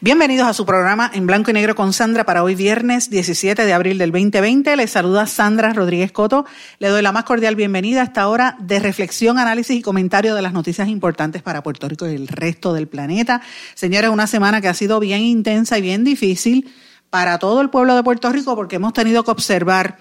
Bienvenidos a su programa en blanco y negro con Sandra para hoy viernes 17 de abril del 2020. Les saluda Sandra Rodríguez Coto. Le doy la más cordial bienvenida a esta hora de reflexión, análisis y comentario de las noticias importantes para Puerto Rico y el resto del planeta. Señores, una semana que ha sido bien intensa y bien difícil para todo el pueblo de Puerto Rico porque hemos tenido que observar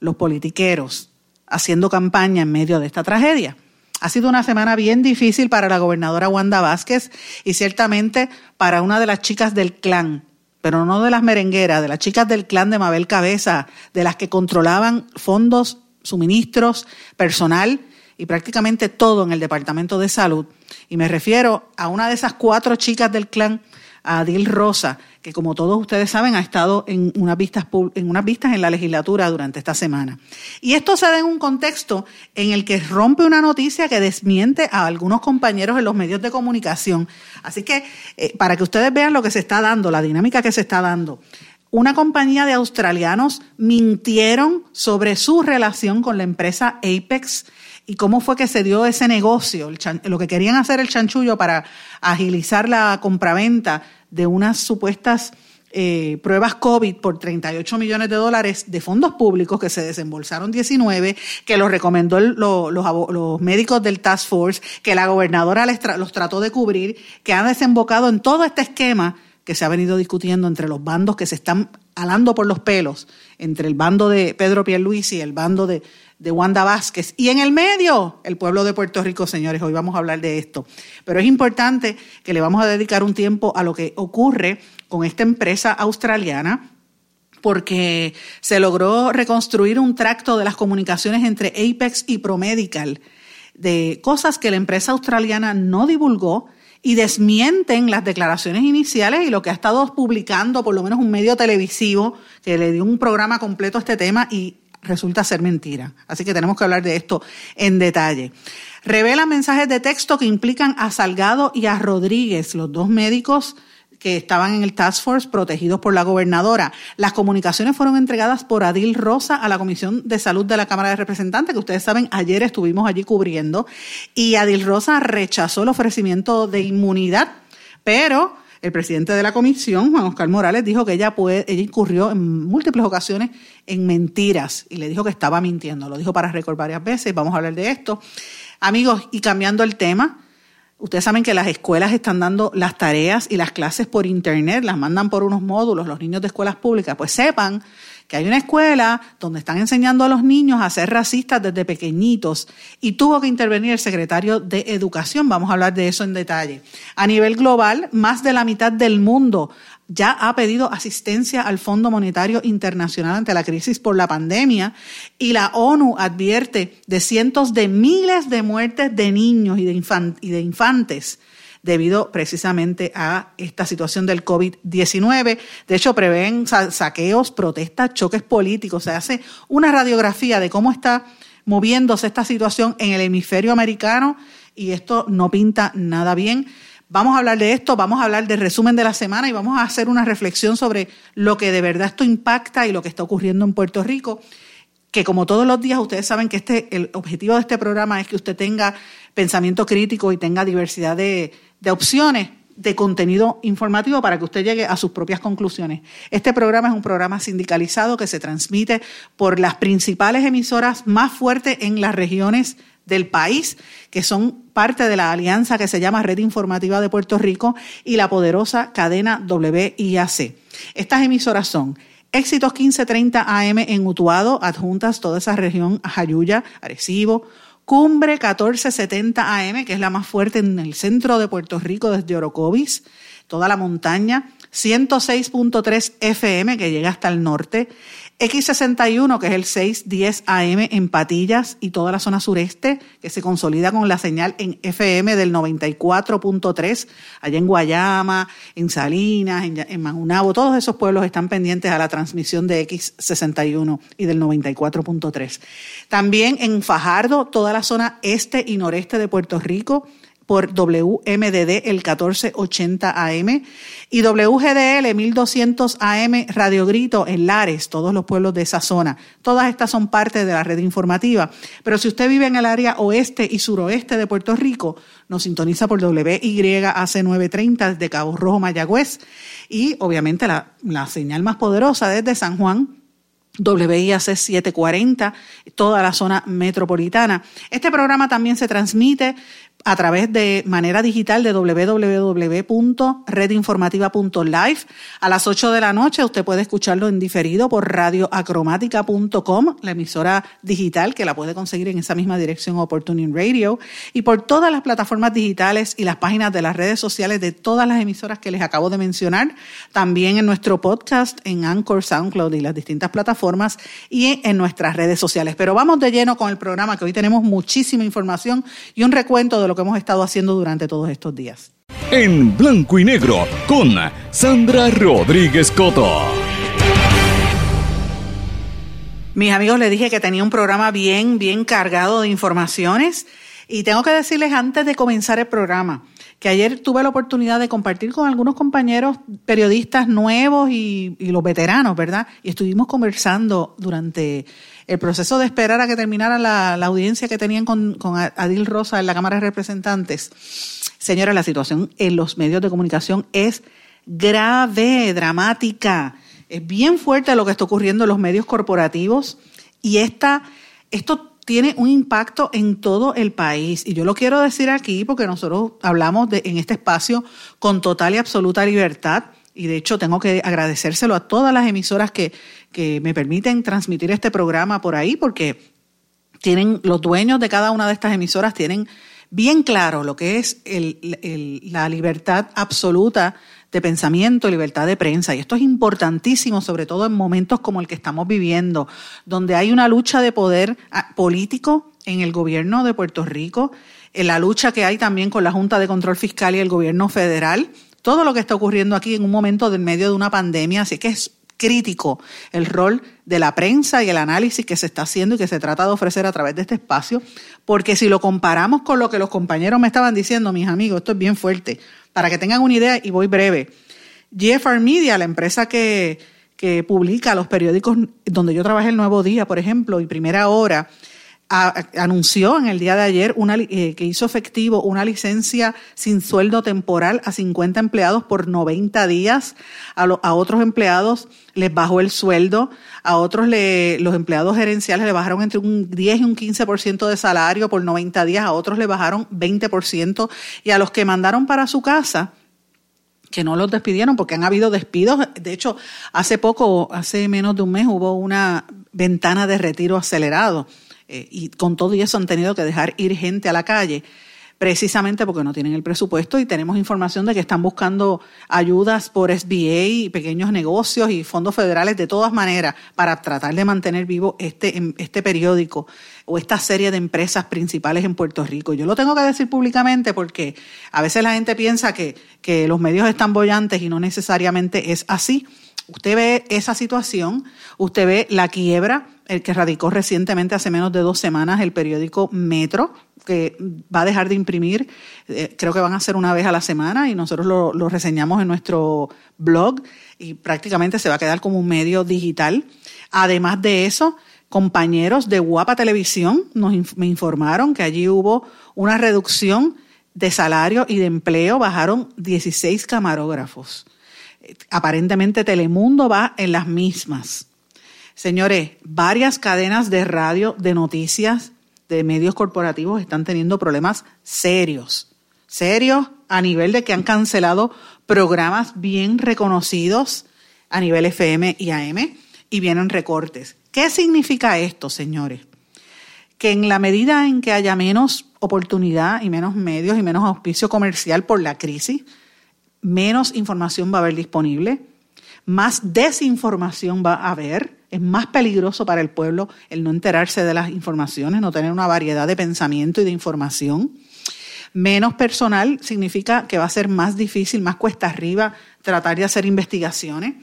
los politiqueros haciendo campaña en medio de esta tragedia. Ha sido una semana bien difícil para la gobernadora Wanda Vázquez y ciertamente para una de las chicas del clan, pero no de las merengueras, de las chicas del clan de Mabel Cabeza, de las que controlaban fondos, suministros, personal y prácticamente todo en el Departamento de Salud. Y me refiero a una de esas cuatro chicas del clan, a Adil Rosa, que como todos ustedes saben ha estado en unas vistas en unas vistas en la legislatura durante esta semana. Y esto se da en un contexto en el que rompe una noticia que desmiente a algunos compañeros en los medios de comunicación. Así que eh, para que ustedes vean lo que se está dando, la dinámica que se está dando. Una compañía de australianos mintieron sobre su relación con la empresa Apex y cómo fue que se dio ese negocio, lo que querían hacer el chanchullo para agilizar la compraventa de unas supuestas eh, pruebas COVID por 38 millones de dólares de fondos públicos que se desembolsaron 19, que los recomendó los, médicos del Task Force, que la gobernadora los trató de cubrir, que han desembocado en todo este esquema que se ha venido discutiendo entre los bandos que se están alando por los pelos, entre el bando de Pedro Pierluisi y el bando de, de Wanda Vázquez. Y en el medio, el pueblo de Puerto Rico, señores, hoy vamos a hablar de esto. Pero es importante que le vamos a dedicar un tiempo a lo que ocurre con esta empresa australiana porque se logró reconstruir un tracto de las comunicaciones entre Apex y Promedical, de cosas que la empresa australiana no divulgó y desmienten las declaraciones iniciales y lo que ha estado publicando por lo menos un medio televisivo que le dio un programa completo a este tema y resulta ser mentira. Así que tenemos que hablar de esto en detalle. Revela mensajes de texto que implican a Salgado y a Rodríguez, los dos médicos que estaban en el Task Force protegidos por la gobernadora. Las comunicaciones fueron entregadas por Adil Rosa a la Comisión de Salud de la Cámara de Representantes, que ustedes saben, ayer estuvimos allí cubriendo, y Adil Rosa rechazó el ofrecimiento de inmunidad, pero el presidente de la comisión, Juan Oscar Morales, dijo que ella, puede, ella incurrió en múltiples ocasiones en mentiras y le dijo que estaba mintiendo. Lo dijo para récord varias veces. Vamos a hablar de esto. Amigos, y cambiando el tema, Ustedes saben que las escuelas están dando las tareas y las clases por internet, las mandan por unos módulos los niños de escuelas públicas. Pues sepan hay una escuela donde están enseñando a los niños a ser racistas desde pequeñitos y tuvo que intervenir el secretario de Educación. Vamos a hablar de eso en detalle. A nivel global, más de la mitad del mundo ya ha pedido asistencia al Fondo Monetario Internacional ante la crisis por la pandemia y la ONU advierte de cientos de miles de muertes de niños y de infantes debido precisamente a esta situación del COVID-19. De hecho, prevén saqueos, protestas, choques políticos. Se hace una radiografía de cómo está moviéndose esta situación en el hemisferio americano y esto no pinta nada bien. Vamos a hablar de esto, vamos a hablar del resumen de la semana y vamos a hacer una reflexión sobre lo que de verdad esto impacta y lo que está ocurriendo en Puerto Rico que como todos los días ustedes saben que este, el objetivo de este programa es que usted tenga pensamiento crítico y tenga diversidad de, de opciones de contenido informativo para que usted llegue a sus propias conclusiones. Este programa es un programa sindicalizado que se transmite por las principales emisoras más fuertes en las regiones del país, que son parte de la alianza que se llama Red Informativa de Puerto Rico y la poderosa cadena WIAC. Estas emisoras son Éxitos 1530 AM en Utuado, adjuntas toda esa región, Jayuya, Arecibo, Cumbre 1470 AM, que es la más fuerte en el centro de Puerto Rico desde Orocovis, toda la montaña, 106.3 FM, que llega hasta el norte, X61, que es el 610 AM en Patillas y toda la zona sureste, que se consolida con la señal en FM del 94.3, allá en Guayama, en Salinas, en, en todos esos pueblos están pendientes a la transmisión de X61 y del 94.3. También en Fajardo, toda la zona este y noreste de Puerto Rico, por WMDD el 1480 AM y WGDL 1200 AM Radio Grito en Lares, todos los pueblos de esa zona. Todas estas son parte de la red informativa. Pero si usted vive en el área oeste y suroeste de Puerto Rico, nos sintoniza por WYAC 930 de Cabo Rojo, Mayagüez y obviamente la, la señal más poderosa desde San Juan, WIAC 740, toda la zona metropolitana. Este programa también se transmite a través de manera digital de www.redinformativa.live. A las 8 de la noche usted puede escucharlo en diferido por radioacromática.com, la emisora digital que la puede conseguir en esa misma dirección Opportunity Radio y por todas las plataformas digitales y las páginas de las redes sociales de todas las emisoras que les acabo de mencionar. También en nuestro podcast en Anchor, SoundCloud y las distintas plataformas y en nuestras redes sociales. Pero vamos de lleno con el programa que hoy tenemos muchísima información y un recuento de lo que hemos estado haciendo durante todos estos días. En blanco y negro con Sandra Rodríguez Coto. Mis amigos, les dije que tenía un programa bien, bien cargado de informaciones y tengo que decirles antes de comenzar el programa que ayer tuve la oportunidad de compartir con algunos compañeros periodistas nuevos y, y los veteranos, ¿verdad? Y estuvimos conversando durante el proceso de esperar a que terminara la, audiencia que tenían con, Adil Rosa en la Cámara de Representantes, señora, la situación en los medios de comunicación es grave, dramática. Es bien fuerte lo que está ocurriendo en los medios corporativos y esta, esto tiene un impacto en todo el país. Y yo lo quiero decir aquí porque nosotros hablamos de, en este espacio con total y absoluta libertad. Y de hecho tengo que agradecérselo a todas las emisoras que, que me permiten transmitir este programa por ahí, porque tienen los dueños de cada una de estas emisoras tienen bien claro lo que es la libertad absoluta de pensamiento, libertad de prensa. Y esto es importantísimo, sobre todo en momentos como el que estamos viviendo, donde hay una lucha de poder ah, político en el gobierno de Puerto Rico, en la lucha que hay también con la Junta de Control Fiscal y el gobierno federal, todo lo que está ocurriendo aquí en un momento del medio de una pandemia, así que es crítico el rol de la prensa y el análisis que se está haciendo y que se trata de ofrecer a través de este espacio, porque si lo comparamos con lo que los compañeros me estaban diciendo, mis amigos, esto es bien fuerte. Para que tengan una idea, y voy breve, GFR Media, la empresa que, que publica los periódicos donde yo trabajé el Nuevo Día, por ejemplo, y Primera Hora, anunció en el día de ayer una, eh, que hizo efectivo una licencia sin sueldo temporal a 50 empleados por 90 días. A, a otros empleados les bajó el sueldo, a otros le, los empleados gerenciales le bajaron entre un 10 y un 15% de salario por 90 días, a otros le bajaron 20% y a los que mandaron para su casa que no los despidieron porque han habido despidos. De hecho, hace poco, hace menos de un mes, hubo una ventana de retiro acelerado eh, y con todo eso han tenido que dejar ir gente a la calle precisamente porque no tienen el presupuesto y tenemos información de que están buscando ayudas por SBA y pequeños negocios y fondos federales de todas maneras para tratar de mantener vivo este, em, este periódico o esta serie de empresas principales en Puerto Rico. Yo lo tengo que decir públicamente porque a veces la gente piensa que, que los medios están bollantes y no necesariamente es así. Usted ve esa situación, usted ve la quiebra, el que radicó recientemente hace menos de dos semanas el periódico Metro, que va a dejar de imprimir, eh, creo que van a ser una vez a la semana y nosotros lo, reseñamos en nuestro blog y prácticamente se va a quedar como un medio digital. Además de eso, compañeros de Guapa Televisión nos, me informaron que allí hubo una reducción de salario y de empleo, bajaron 16 camarógrafos aparentemente Telemundo va en las mismas. Señores, varias cadenas de radio, de noticias, de medios corporativos están teniendo problemas serios, serios a nivel de que han cancelado programas bien reconocidos a nivel FM y AM y vienen recortes. ¿Qué significa esto, señores? Que en la medida en que haya menos oportunidad y menos medios y menos auspicio comercial por la crisis, menos información va a haber disponible, más desinformación va a haber. Es más peligroso para el pueblo el no enterarse de las informaciones, no tener una variedad de pensamiento y de información. Menos personal significa que va a ser más difícil, más cuesta arriba tratar de hacer investigaciones.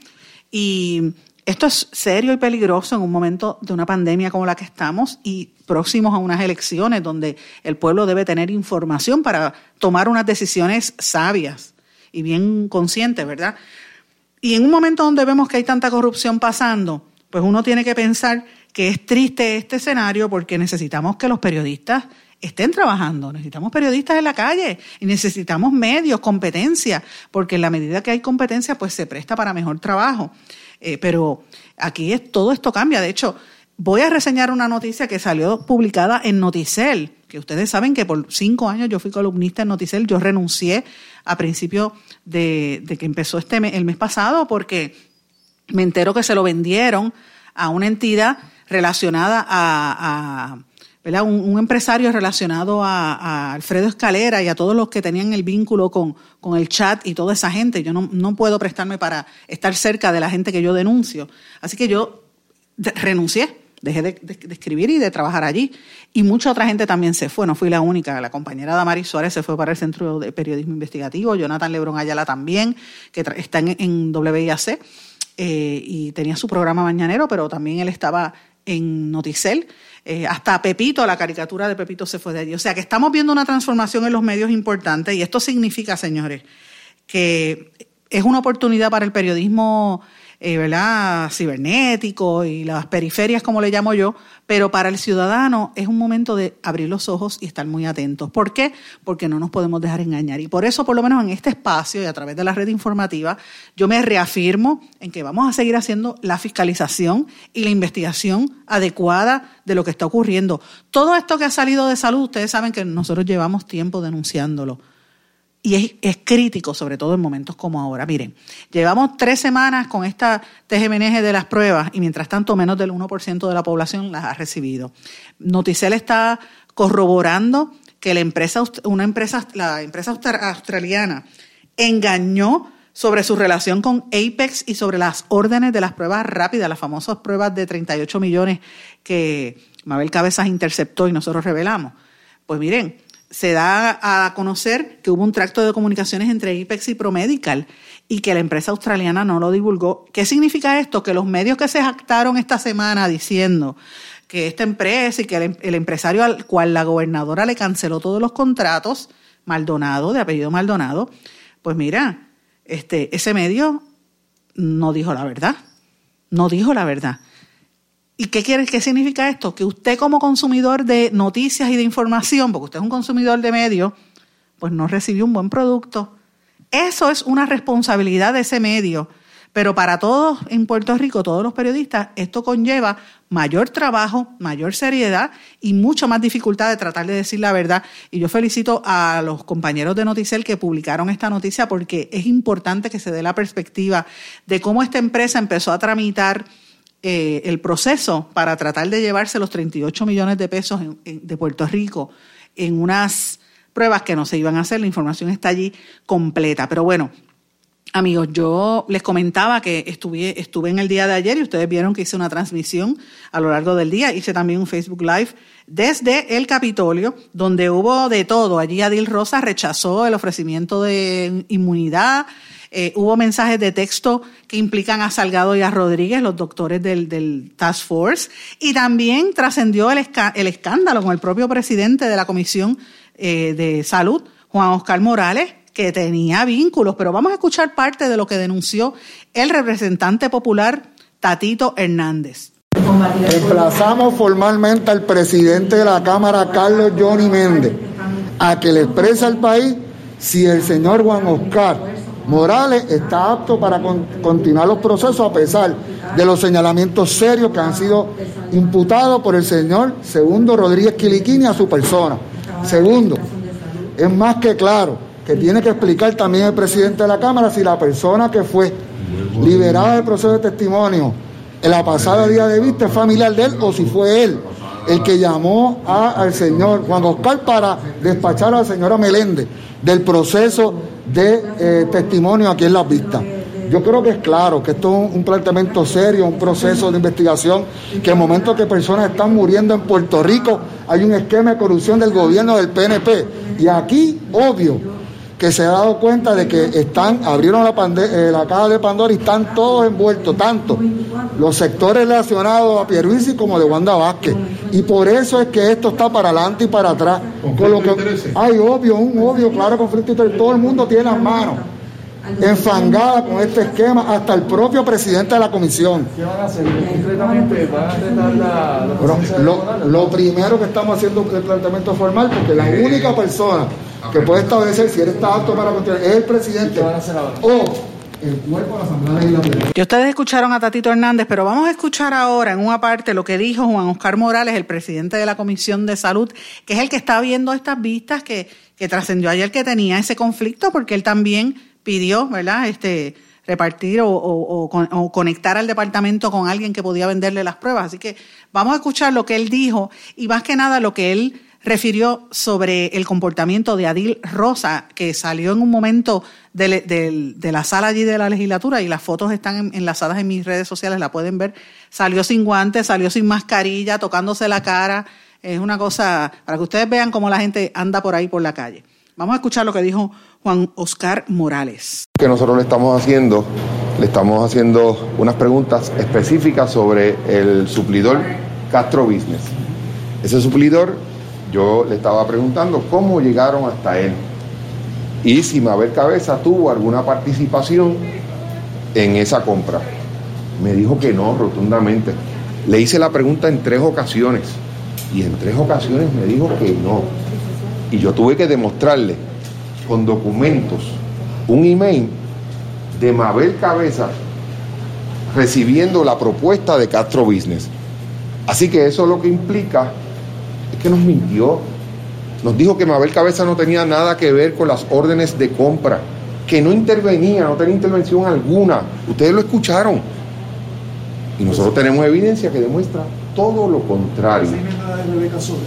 Y esto es serio y peligroso en un momento de una pandemia como la que estamos y próximos a unas elecciones donde el pueblo debe tener información para tomar unas decisiones sabias y bien conscientes, ¿verdad? Y en un momento donde vemos que hay tanta corrupción pasando, pues uno tiene que pensar que es triste este escenario porque necesitamos que los periodistas estén trabajando, necesitamos periodistas en la calle y necesitamos medios, competencia, porque en la medida que hay competencia, pues se presta para mejor trabajo. Eh, pero aquí es, todo esto cambia. De hecho, voy a reseñar una noticia que salió publicada en Noticel, que ustedes saben que por cinco años yo fui columnista en Noticel, yo renuncié a principio de, que empezó este el mes pasado porque me entero que se lo vendieron a una entidad relacionada a, Un, empresario relacionado a, Alfredo Escalera y a todos los que tenían el vínculo con, con el chat y toda esa gente. Yo no, no, puedo prestarme para estar cerca de la gente que yo denuncio. Así que yo renuncié dejé de, escribir y de trabajar allí. Y mucha otra gente también se fue, no fui la única. La compañera Damaris Suárez se fue para el Centro de Periodismo Investigativo, Jonathan Lebron Ayala también, que está en, en WIAC, eh, y tenía su programa mañanero, pero también él estaba en Noticel. Eh, hasta Pepito, la caricatura de Pepito se fue de allí. O sea que estamos viendo una transformación en los medios importante y esto significa, señores, que es una oportunidad para el periodismo eh, ¿verdad? cibernético y las periferias, como le llamo yo, pero para el ciudadano es un momento de abrir los ojos y estar muy atentos. ¿Por qué? Porque no nos podemos dejar engañar. Y por eso, por lo menos en este espacio y a través de la red informativa, yo me reafirmo en que vamos a seguir haciendo la fiscalización y la investigación adecuada de lo que está ocurriendo. Todo esto que ha salido de salud, ustedes saben que nosotros llevamos tiempo denunciándolo y es, crítico, sobre todo en momentos como ahora. Miren, llevamos tres semanas con esta TGMNG de las pruebas y mientras tanto menos del 1% de la población las ha recibido. Noticel está corroborando que la empresa, una empresa, la empresa australiana engañó sobre su relación con Apex y sobre las órdenes de las pruebas rápidas, las famosas pruebas de 38 millones que Mabel Cabezas interceptó y nosotros revelamos. Pues miren, se da a conocer que hubo un tracto de comunicaciones entre IPEX y Promedical y que la empresa australiana no lo divulgó. ¿Qué significa esto? Que los medios que se jactaron esta semana diciendo que esta empresa y que el, el empresario al cual la gobernadora le canceló todos los contratos, Maldonado, de apellido Maldonado, pues mira, este, ese medio no dijo la verdad. No dijo la verdad. ¿Y qué, quiere, qué significa esto? Que usted como consumidor de noticias y de información, porque usted es un consumidor de medios, pues no recibió un buen producto. Eso es una responsabilidad de ese medio. Pero para todos en Puerto Rico, todos los periodistas, esto conlleva mayor trabajo, mayor seriedad y mucho más dificultad de tratar de decir la verdad. Y yo felicito a los compañeros de Noticel que publicaron esta noticia porque es importante que se dé la perspectiva de cómo esta empresa empezó a tramitar eh, el proceso para tratar de llevarse los 38 millones de pesos de Puerto Rico en unas pruebas que no se iban a hacer, la información está allí completa. Pero bueno, amigos, yo les comentaba que estuve, estuve en el día de ayer y ustedes vieron que hice una transmisión a lo largo del día, hice también un Facebook Live desde el Capitolio, donde hubo de todo. Allí Adil Rosa rechazó el ofrecimiento de inmunidad eh, hubo mensajes de texto que implican a Salgado y a Rodríguez, los doctores del, Task Force, y también trascendió el, escándalo con el propio presidente de la Comisión eh, de Salud, Juan Oscar Morales, que tenía vínculos, pero vamos a escuchar parte de lo que denunció el representante popular Tatito Hernández. Emplazamos formalmente al presidente de la Cámara, Carlos Johnny Méndez, a que le exprese al país si el señor Juan Oscar Morales está apto para continuar los procesos a pesar de los señalamientos serios que han sido imputados por el señor Segundo Rodríguez Quiliquini a su persona. Segundo, es más que claro que tiene que explicar también el presidente de la Cámara si la persona que fue liberada del proceso de testimonio en la pasada día de vista es familiar de él o si fue él el que llamó al señor Juan Oscar para despachar a la señora Meléndez del proceso de eh, testimonio aquí en Las Vistas. Yo creo que es claro que esto es un planteamiento serio, un proceso de investigación, que en el momento que personas están muriendo en Puerto Rico hay un esquema de corrupción del gobierno del PNP. Y aquí, obvio, que se ha dado cuenta de que están, abrieron la, eh, la caja de Pandora y están todos envueltos, tanto los sectores relacionados a Pierluisi como de Wanda Vázquez. Y por eso es que esto está para adelante y para atrás. Con lo que, hay obvio, un obvio, claro conflicto interés. Todo el mundo tiene las manos enfangada con este esquema hasta el propio presidente de la comisión. ¿Qué van a hacer? Concretamente, ¿van a la, lo, primero que estamos haciendo es el planteamiento formal, porque la única persona que puede establecer si él está apto para continuar es el presidente o el cuerpo de la Asamblea Legislativa. Y ustedes escucharon a Tatito Hernández, pero vamos a escuchar ahora en una parte lo que dijo Juan Oscar Morales, el presidente de la Comisión de Salud, que es el que está viendo estas vistas que, que trascendió ayer que tenía ese conflicto, porque él también pidió, ¿verdad? Este, repartir o, o, conectar al departamento con alguien que podía venderle las pruebas. Así que vamos a escuchar lo que él dijo y más que nada lo que él refirió sobre el comportamiento de Adil Rosa, que salió en un momento de, la sala allí de la legislatura y las fotos están enlazadas en mis redes sociales, la pueden ver. Salió sin guantes, salió sin mascarilla, tocándose la cara. Es una cosa para que ustedes vean cómo la gente anda por ahí por la calle. Vamos a escuchar lo que dijo Juan Oscar Morales. Que nosotros le estamos haciendo, le estamos haciendo unas preguntas específicas sobre el suplidor Castro Business. Ese suplidor yo le estaba preguntando cómo llegaron hasta él y si Mabel Cabeza tuvo alguna participación en esa compra. Me dijo que no, rotundamente. Le hice la pregunta en tres ocasiones y en tres ocasiones me dijo que no. Y yo tuve que demostrarle con documentos un email de Mabel Cabeza recibiendo la propuesta de Castro Business. Así que eso lo que implica que nos mintió. Nos dijo que Mabel Cabeza no tenía nada que ver con las órdenes de compra, que no intervenía, no tenía intervención alguna. Ustedes lo escucharon. Y nosotros tenemos evidencia que demuestra todo lo contrario. ¿La de Rebeca Soler?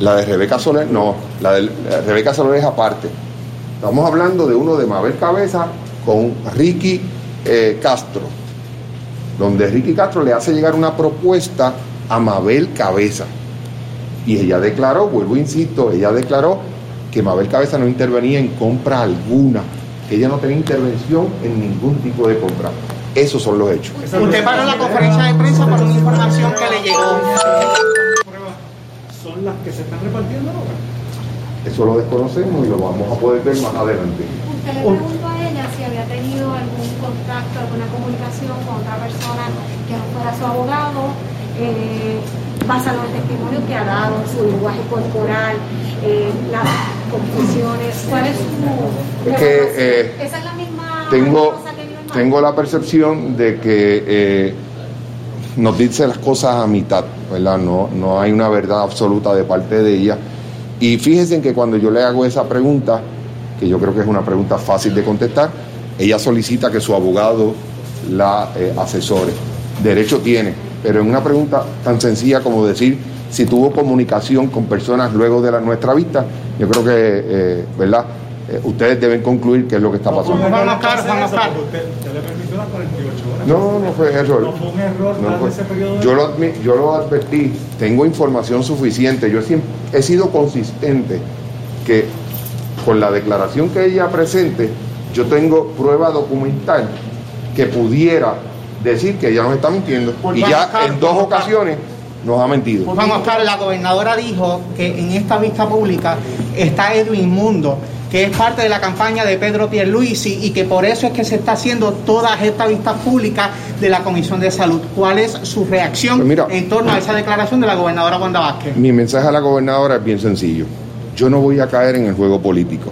La de Rebeca Soler, no. La de Rebeca Soler es aparte. Estamos hablando de uno de Mabel Cabeza con Ricky eh, Castro, donde Ricky Castro le hace llegar una propuesta a Mabel Cabeza. Y ella declaró, vuelvo insisto, ella declaró que Mabel Cabeza no intervenía en compra alguna, que ella no tenía intervención en ningún tipo de compra. Esos son los hechos. Usted paró la conferencia de prensa por una información que le llegó. ¿Son las que se están repartiendo ahora? Eso lo desconocemos y lo vamos a poder ver más adelante. Usted le preguntó a ella si había tenido algún contacto, alguna comunicación con otra persona que no fuera su abogado. Eh, basado en el testimonio que ha dado, su lenguaje corporal, eh, las confesiones. ¿Cuál es su... Que, eh, Esa es la misma... Tengo, tengo la percepción de que eh, nos dice las cosas a mitad, ¿verdad? No, no hay una verdad absoluta de parte de ella. Y fíjense que cuando yo le hago esa pregunta, que yo creo que es una pregunta fácil de contestar, ella solicita que su abogado la asesore. Derecho tiene pero en una pregunta tan sencilla como decir si tuvo comunicación con personas luego de la, nuestra vista, yo creo que, eh, ¿verdad? Eh, ustedes deben concluir qué es lo que está pasando. No, no, no, no fue error. No fue un error no ese periodo yo, lo yo lo advertí, tengo información suficiente, yo he sido consistente que con la declaración que ella presente, yo tengo prueba documental que pudiera decir que ella nos está mintiendo. y ya en dos ocasiones nos ha mentido. Juan Oscar, la gobernadora dijo que en esta vista pública está Edwin Mundo, que es parte de la campaña de Pedro Pierluisi y que por eso es que se está haciendo todas estas vistas públicas de la Comisión de Salud. ¿Cuál es su reacción pues en torno a esa declaración de la gobernadora Wanda Vázquez? Mi mensaje a la gobernadora es bien sencillo. Yo no voy a caer en el juego político.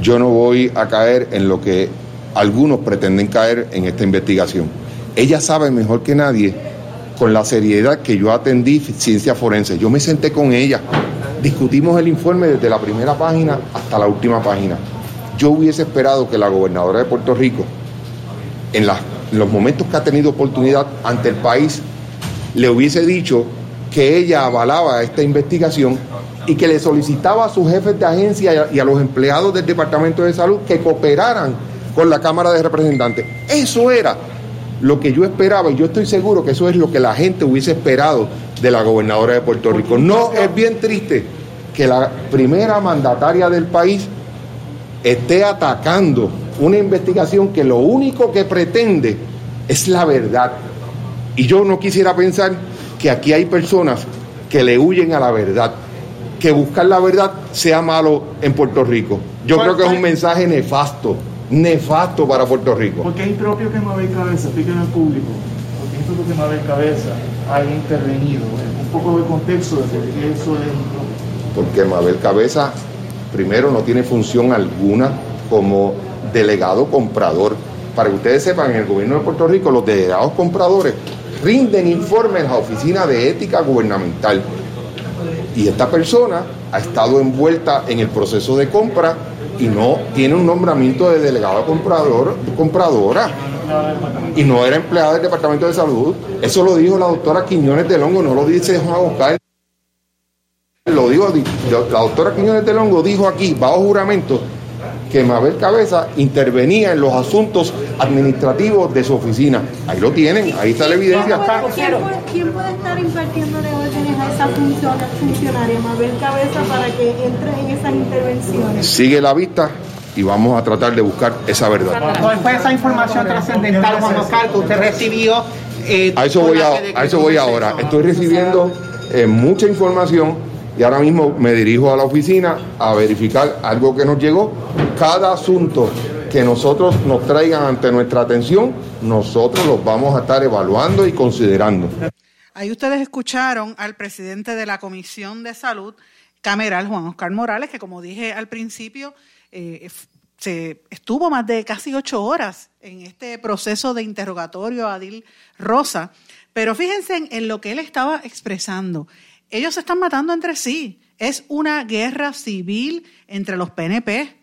Yo no voy a caer en lo que algunos pretenden caer en esta investigación ella sabe mejor que nadie con la seriedad que yo atendí ciencia forense. Yo me senté con ella, discutimos el informe desde la primera página hasta la última página. Yo hubiese esperado que la gobernadora de Puerto Rico, en, los momentos que ha tenido oportunidad ante el país, le hubiese dicho que ella avalaba esta investigación y que le solicitaba a sus jefes de agencia y a los empleados del Departamento de Salud que cooperaran con la Cámara de Representantes. Eso era lo que yo esperaba y yo estoy seguro que eso es lo que la gente hubiese esperado de la gobernadora de Puerto Rico. No es bien triste que la primera mandataria del país esté atacando una investigación que lo único que pretende es la verdad. Y yo no quisiera pensar que aquí hay personas que le huyen a la verdad, que buscar la verdad sea malo en Puerto Rico. Yo creo que es un mensaje nefasto, nefasto para Puerto Rico. Porque es impropio que Mabel Cabeza, explíquenle al público, porque es impropio que Mabel Cabeza haya intervenido, un poco de contexto de por qué eso es impropio. Porque Mabel Cabeza, primero, no tiene función alguna como delegado comprador. Para que ustedes sepan, en el gobierno de Puerto Rico, los delegados compradores rinden informes a la Oficina de Ética Gubernamental. Y esta persona ha estado envuelta en el proceso de compra y no tiene un nombramiento de delegado comprador, compradora. Y no era empleada del Departamento de Salud. Eso lo dijo la doctora Quiñones de Longo, no lo dice Juan Oscar. Lo dijo, la doctora Quiñones de Longo dijo aquí, bajo juramento, que Mabel Cabeza intervenía en los asuntos administrativos de su oficina. Ahí lo tienen, ahí está la evidencia. ¿Quién puede, quién puede estar impartiéndole órdenes a esa funcionaria, Mabel Cabeza, para que entre en esas intervenciones? Sigue la vista y vamos a tratar de buscar esa verdad. ¿Cuál fue esa información trascendental, Juan Oscar, que usted recibió? Eh, a eso voy, a, a eso voy ahora. Estoy recibiendo eh, mucha información y ahora mismo me dirijo a la oficina a verificar algo que nos llegó. Cada asunto que nosotros nos traigan ante nuestra atención, nosotros los vamos a estar evaluando y considerando. Ahí ustedes escucharon al presidente de la Comisión de Salud Cameral, Juan Oscar Morales, que como dije al principio, eh, se estuvo más de casi ocho horas en este proceso de interrogatorio a Adil Rosa. Pero fíjense en, en lo que él estaba expresando ellos se están matando entre sí. Es una guerra civil entre los PNP.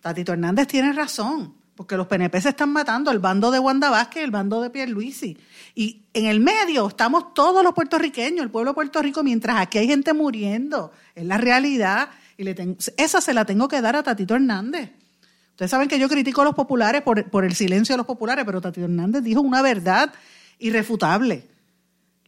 Tatito Hernández tiene razón, porque los PNP se están matando, el bando de Wanda Vázquez, el bando de Pierluisi. Y en el medio estamos todos los puertorriqueños, el pueblo de Puerto Rico, mientras aquí hay gente muriendo. Es la realidad. Y le esa se la tengo que dar a Tatito Hernández. Ustedes saben que yo critico a los populares por, por el silencio de los populares, pero Tatito Hernández dijo una verdad irrefutable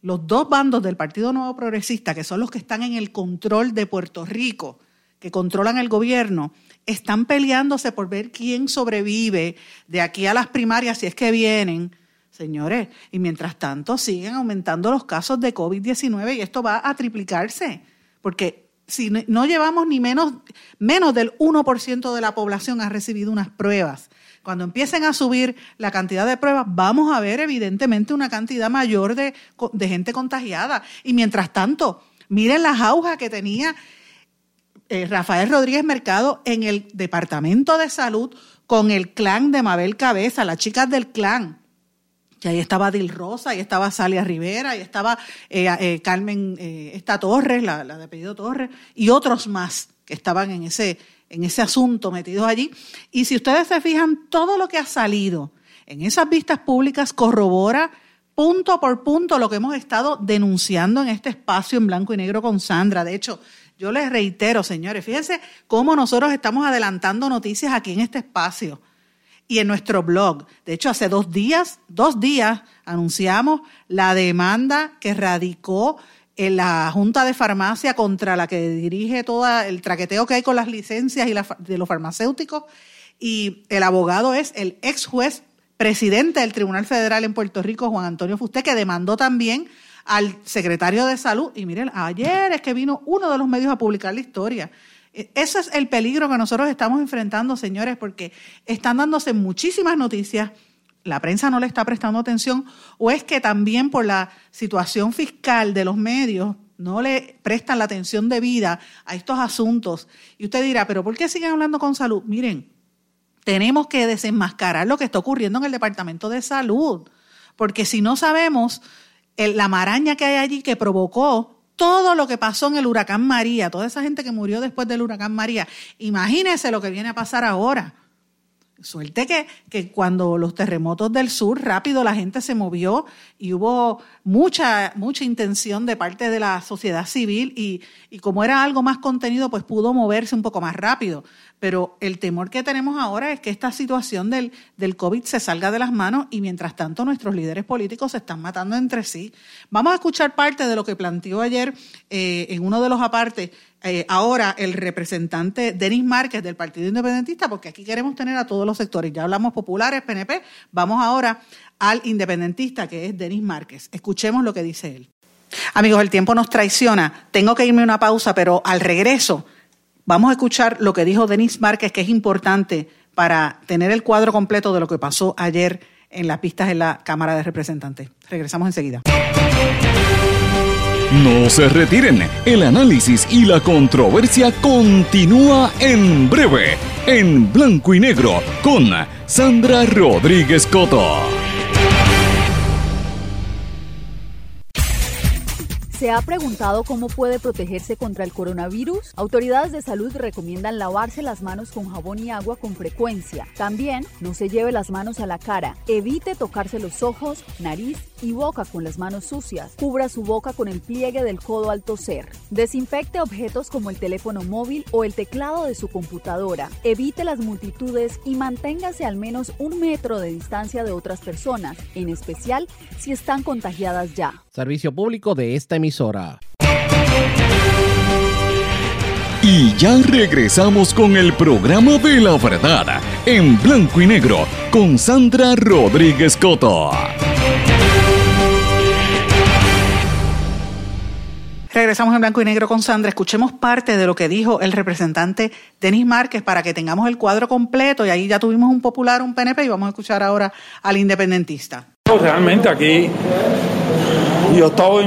los dos bandos del Partido Nuevo Progresista, que son los que están en el control de Puerto Rico, que controlan el gobierno, están peleándose por ver quién sobrevive de aquí a las primarias, si es que vienen, señores. Y mientras tanto siguen aumentando los casos de COVID-19 y esto va a triplicarse, porque si no llevamos ni menos, menos del 1% de la población ha recibido unas pruebas cuando empiecen a subir la cantidad de pruebas, vamos a ver evidentemente una cantidad mayor de, gente contagiada. Y mientras tanto, miren la jauja que tenía eh, Rafael Rodríguez Mercado en el Departamento de Salud con el clan de Mabel Cabeza, las chicas del clan. Y ahí estaba Dil Rosa, ahí estaba Salia Rivera, ahí estaba eh, eh, Carmen, esta Torres, la, la de apellido Torres, y otros más que estaban en ese, en ese asunto metidos allí. Y si ustedes se fijan, todo lo que ha salido en esas vistas públicas corrobora punto por punto lo que hemos estado denunciando en este espacio en blanco y negro con Sandra. De hecho, yo les reitero, señores, fíjense cómo nosotros estamos adelantando noticias aquí en este espacio y en nuestro blog. De hecho, hace dos días, dos días, anunciamos la demanda que radicó en la Junta de Farmacia contra la que dirige todo el traqueteo que hay con las licencias y de los farmacéuticos. Y el abogado es el ex juez presidente del Tribunal Federal en Puerto Rico, Juan Antonio Fusté, que demandó también al secretario de Salud. Y miren, ayer es que vino uno de los medios a publicar la historia. E, ese es el peligro que nosotros estamos enfrentando, señores, porque están dándose muchísimas noticias la prensa no le está prestando atención o es que también por la situación fiscal de los medios no le prestan la atención debida a estos asuntos. Y usted dirá, pero ¿por qué siguen hablando con salud? Miren, tenemos que desenmascarar lo que está ocurriendo en el Departamento de Salud, porque si no sabemos la maraña que hay allí que provocó todo lo que pasó en el huracán María, toda esa gente que murió después del huracán María, imagínese lo que viene a pasar ahora Suerte que, que cuando los terremotos del sur, rápido la gente se movió y hubo mucha, mucha intención de parte de la sociedad civil y, y como era algo más contenido, pues pudo moverse un poco más rápido. Pero el temor que tenemos ahora es que esta situación del, del COVID se salga de las manos y mientras tanto nuestros líderes políticos se están matando entre sí. Vamos a escuchar parte de lo que planteó ayer eh, en uno de los apartes eh, ahora el representante Denis Márquez del Partido Independentista, porque aquí queremos tener a todos los sectores. Ya hablamos populares, PNP, vamos ahora al independentista que es Denis Márquez. Escuchemos lo que dice él. Amigos, el tiempo nos traiciona. Tengo que irme a una pausa, pero al regreso vamos a escuchar lo que dijo Denis Márquez, que es importante para tener el cuadro completo de lo que pasó ayer en las pistas en la Cámara de Representantes. Regresamos enseguida. No se retiren, el análisis y la controversia continúa en breve, en blanco y negro, con Sandra Rodríguez Coto. ¿Se ha preguntado cómo puede protegerse contra el coronavirus? Autoridades de salud recomiendan lavarse las manos con jabón y agua con frecuencia. También no se lleve las manos a la cara. Evite tocarse los ojos, nariz y boca con las manos sucias. Cubra su boca con el pliegue del codo al toser. Desinfecte objetos como el teléfono móvil o el teclado de su computadora. Evite las multitudes y manténgase al menos un metro de distancia de otras personas, en especial si están contagiadas ya. Servicio público de esta emisora. Y ya regresamos con el programa de la verdad, en blanco y negro, con Sandra Rodríguez Coto. Regresamos en blanco y negro con Sandra. Escuchemos parte de lo que dijo el representante Denis Márquez para que tengamos el cuadro completo. Y ahí ya tuvimos un popular, un PNP, y vamos a escuchar ahora al independentista. Realmente aquí yo estaba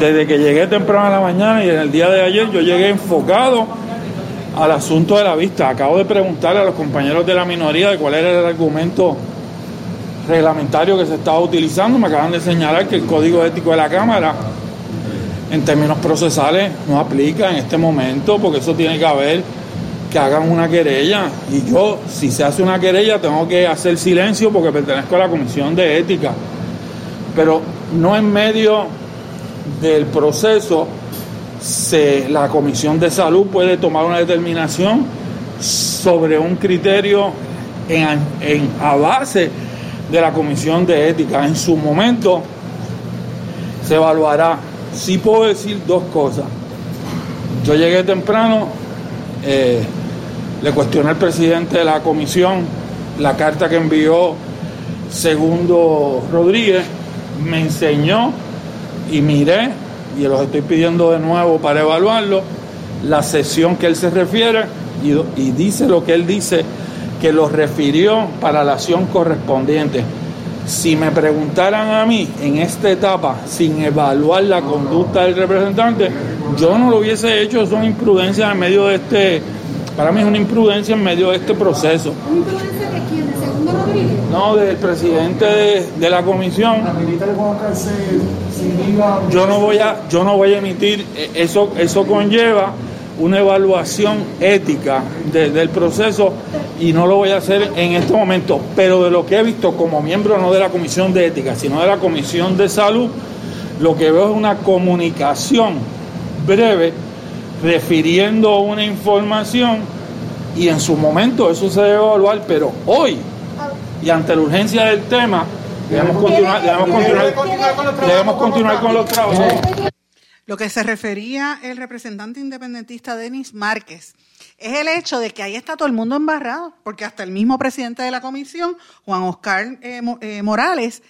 desde que llegué temprano en la mañana y en el día de ayer yo llegué enfocado al asunto de la vista. Acabo de preguntarle a los compañeros de la minoría de cuál era el argumento reglamentario que se estaba utilizando. Me acaban de señalar que el código ético de la Cámara en términos procesales no aplica en este momento porque eso tiene que haber que hagan una querella. Y yo si se hace una querella tengo que hacer silencio porque pertenezco a la comisión de ética. Pero no en medio del proceso la comisión de salud puede tomar una determinación sobre un criterio a base de la comisión de ética. En su momento se evaluará. Sí puedo decir dos cosas. Yo llegué temprano eh, le cuestioné al presidente de la comisión la carta que envió Segundo Rodríguez, me enseñó y miré, y los estoy pidiendo de nuevo para evaluarlo, la sesión que él se refiere y, y dice lo que él dice, que lo refirió para la acción correspondiente. Si me preguntaran a mí en esta etapa, sin evaluar la conducta del representante, yo no lo hubiese hecho, son imprudencias en medio de este para mí es una imprudencia en medio de este proceso. ¿Una imprudencia de quién? ¿De Segundo Rodríguez? No, del presidente de, de la comisión. Yo no voy a, yo no voy a emitir, eh, eso, eso conlleva una evaluación ética de, del proceso y no lo voy a hacer en este momento. Pero de lo que he visto como miembro no de la comisión de ética, sino de la comisión de salud, lo que veo es una comunicación breve refiriendo una información y en su momento eso se debe evaluar, pero hoy y ante la urgencia del tema debemos continuar, debemos continuar, debemos continuar con los trabajos. Lo que se refería el representante independentista Denis Márquez es el hecho de que ahí está todo el mundo embarrado, porque hasta el mismo presidente de la comisión, Juan Oscar eh, eh, Morales,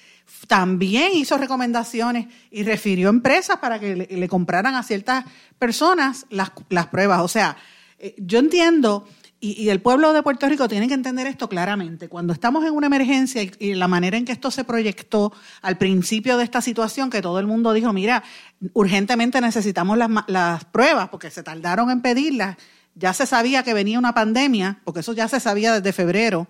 también hizo recomendaciones y refirió empresas para que le, compraran a ciertas personas las, las pruebas. O sea, eh, yo entiendo, y, y, el pueblo de Puerto Rico tiene que entender esto claramente, cuando estamos en una emergencia y, y, la manera en que esto se proyectó al principio de esta situación, que todo el mundo dijo, mira, urgentemente necesitamos las, las pruebas porque se tardaron en pedirlas, ya se sabía que venía una pandemia, porque eso ya se sabía desde febrero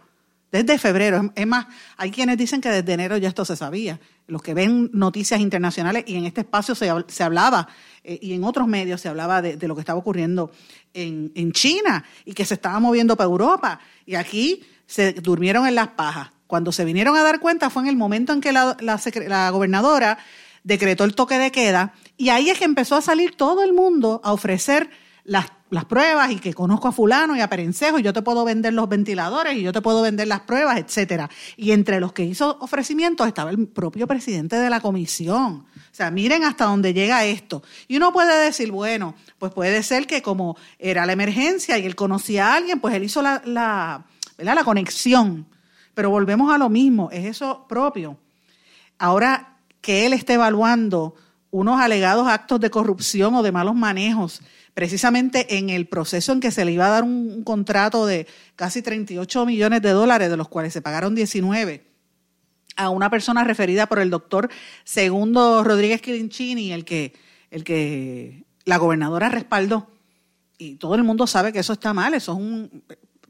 desde febrero. Es más, hay quienes dicen que desde enero ya esto se sabía. Los que ven noticias internacionales y en este espacio se, se hablaba eh, y en otros medios se hablaba de, lo que estaba ocurriendo en, en, China y que se estaba moviendo para Europa. Y aquí se durmieron en las pajas. Cuando se vinieron a dar cuenta fue en el momento en que la, la, la gobernadora decretó el toque de queda y ahí es que empezó a salir todo el mundo a ofrecer las las pruebas y que conozco a fulano y a Perencejo y yo te puedo vender los ventiladores y yo te puedo vender las pruebas, etcétera. Y entre los que hizo ofrecimientos estaba el propio presidente de la comisión. O sea, miren hasta dónde llega esto. Y uno puede decir, bueno, pues puede ser que como era la emergencia y él conocía a alguien, pues él hizo la, la, la conexión. Pero volvemos a lo mismo, es eso propio. Ahora que él esté evaluando unos alegados actos de corrupción o de malos manejos precisamente en el proceso en que se le iba a dar un, contrato de casi 38 millones de dólares, de los cuales se pagaron 19 a una persona referida por el doctor Segundo Rodríguez Quirinchini, el que, el que la gobernadora respaldó. Y todo el mundo sabe que eso está mal, eso es un,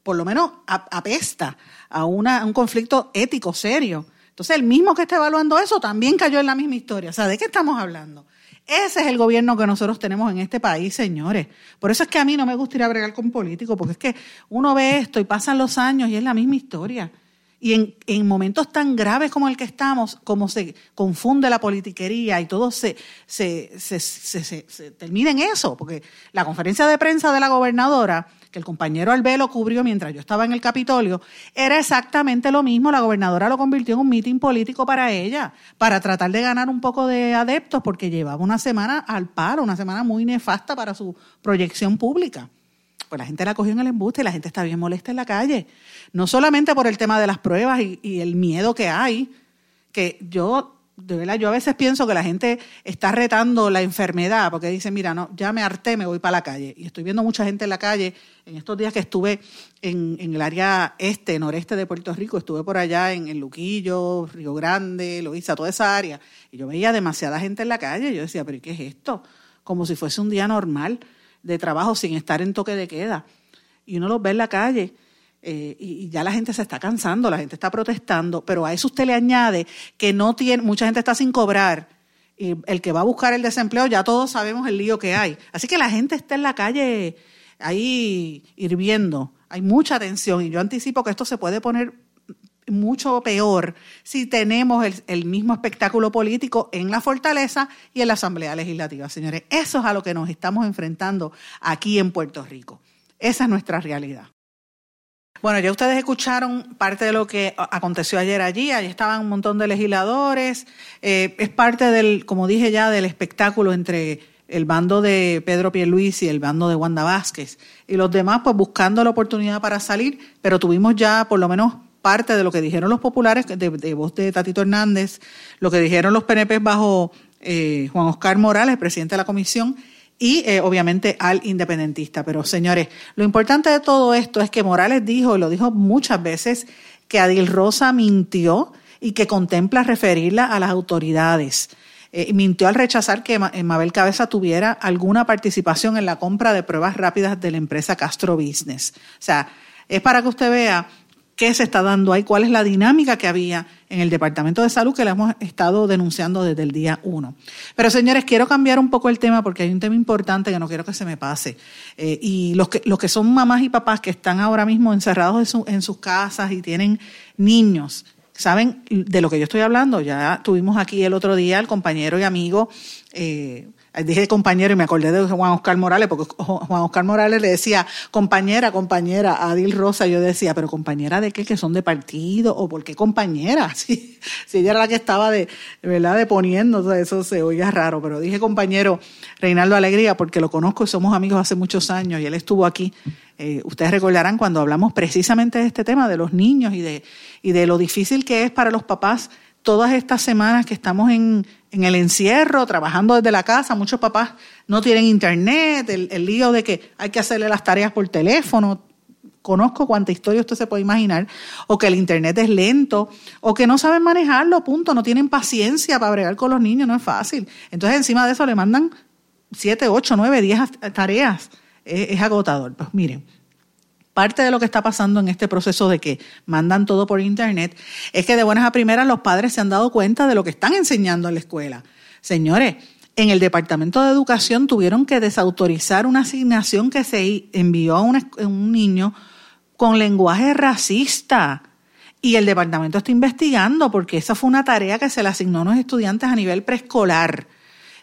por lo menos apesta a, una, a un conflicto ético serio. Entonces, el mismo que está evaluando eso también cayó en la misma historia. O sea, ¿de qué estamos hablando? Ese es el gobierno que nosotros tenemos en este país, señores. Por eso es que a mí no me gusta ir a bregar con políticos, porque es que uno ve esto y pasan los años y es la misma historia. Y en, en, momentos tan graves como el que estamos, como se confunde la politiquería y todo se, se, se, se, termina en eso, porque la conferencia de prensa de la gobernadora, que el compañero Albelo cubrió mientras yo estaba en el Capitolio, era exactamente lo mismo. La gobernadora lo convirtió en un mitin político para ella, para tratar de ganar un poco de adeptos, porque llevaba una semana al paro, una semana muy nefasta para su proyección pública. Pues la gente la cogió en el embuste y la gente está bien molesta en la calle. No solamente por el tema de las pruebas y, el miedo que hay, que yo de verdad, yo a veces pienso que la gente está retando la enfermedad porque dice, mira, no, ya me harté, me voy para la calle. Y estoy viendo mucha gente en la calle. En estos días que estuve en, el área este, noreste de Puerto Rico, estuve por allá en, en Luquillo, Río Grande, Loíza, toda esa área. Y yo veía demasiada gente en la calle. Yo decía, pero ¿qué es esto? Como si fuese un día normal de trabajo sin estar en toque de queda. Y uno los ve en la calle eh, y, ya la gente se está cansando, la gente está protestando, pero a eso usted le añade que no tiene, mucha gente está sin cobrar. Y el que va a buscar el desempleo, ya todos sabemos el lío que hay. Así que la gente está en la calle ahí hirviendo. Hay mucha tensión y yo anticipo que esto se puede poner mucho peor si tenemos el, mismo espectáculo político en la fortaleza y en la Asamblea Legislativa, señores. Eso es a lo que nos estamos enfrentando aquí en Puerto Rico. Esa es nuestra realidad. Bueno, ya ustedes escucharon parte de lo que aconteció ayer allí. Allí estaban un montón de legisladores. Eh, es parte del, como dije ya, del espectáculo entre el bando de Pedro Pierluisi y el bando de Wanda Vázquez. Y los demás, pues buscando la oportunidad para salir, pero tuvimos ya por lo menos parte de lo que dijeron los populares, de, voz de Tatito Hernández, lo que dijeron los PNP bajo eh, Juan Oscar Morales, presidente de la comisión, y eh, obviamente al independentista. Pero señores, lo importante de todo esto es que Morales dijo, y lo dijo muchas veces, que Adil Rosa mintió y que contempla referirla a las autoridades. Eh, mintió al rechazar que Mabel Cabeza tuviera alguna participación en la compra de pruebas rápidas de la empresa Castro Business. O sea, es para que usted vea qué se está dando ahí, cuál es la dinámica que había en el Departamento de Salud que le hemos estado denunciando desde el día uno. Pero señores, quiero cambiar un poco el tema porque hay un tema importante que no quiero que se me pase. Eh, y los que, los que son mamás y papás que están ahora mismo encerrados en, sus casas y tienen niños, ¿saben de lo que yo estoy hablando? Ya tuvimos aquí el otro día al compañero y amigo. Eh, dije compañero y me acordé de Juan Oscar Morales, porque Juan Oscar Morales le decía compañera, compañera, a Adil Rosa, yo decía, pero compañera de qué, que son de partido, o por qué compañera, si, si ella era la que estaba de, ¿verdad?, de poniendo, eso se oía raro, pero dije compañero Reinaldo Alegría, porque lo conozco y somos amigos hace muchos años, y él estuvo aquí, eh, ustedes recordarán cuando hablamos precisamente de este tema, de los niños y de, y de lo difícil que es para los papás todas estas semanas que estamos en, en el encierro, trabajando desde la casa, muchos papás no tienen internet, el, lío de que hay que hacerle las tareas por teléfono. Conozco cuánta historia usted se puede imaginar, o que el internet es lento, o que no saben manejarlo, punto, no tienen paciencia para bregar con los niños, no es fácil. Entonces, encima de eso le mandan siete, ocho, nueve, diez tareas. Es, es agotador. Pues miren, Parte de lo que está pasando en este proceso de que mandan todo por internet es que de buenas a primeras los padres se han dado cuenta de lo que están enseñando en la escuela. Señores, en el Departamento de Educación tuvieron que desautorizar una asignación que se envió a un, niño con lenguaje racista. Y el departamento está investigando porque esa fue una tarea que se le asignó a unos estudiantes a nivel preescolar.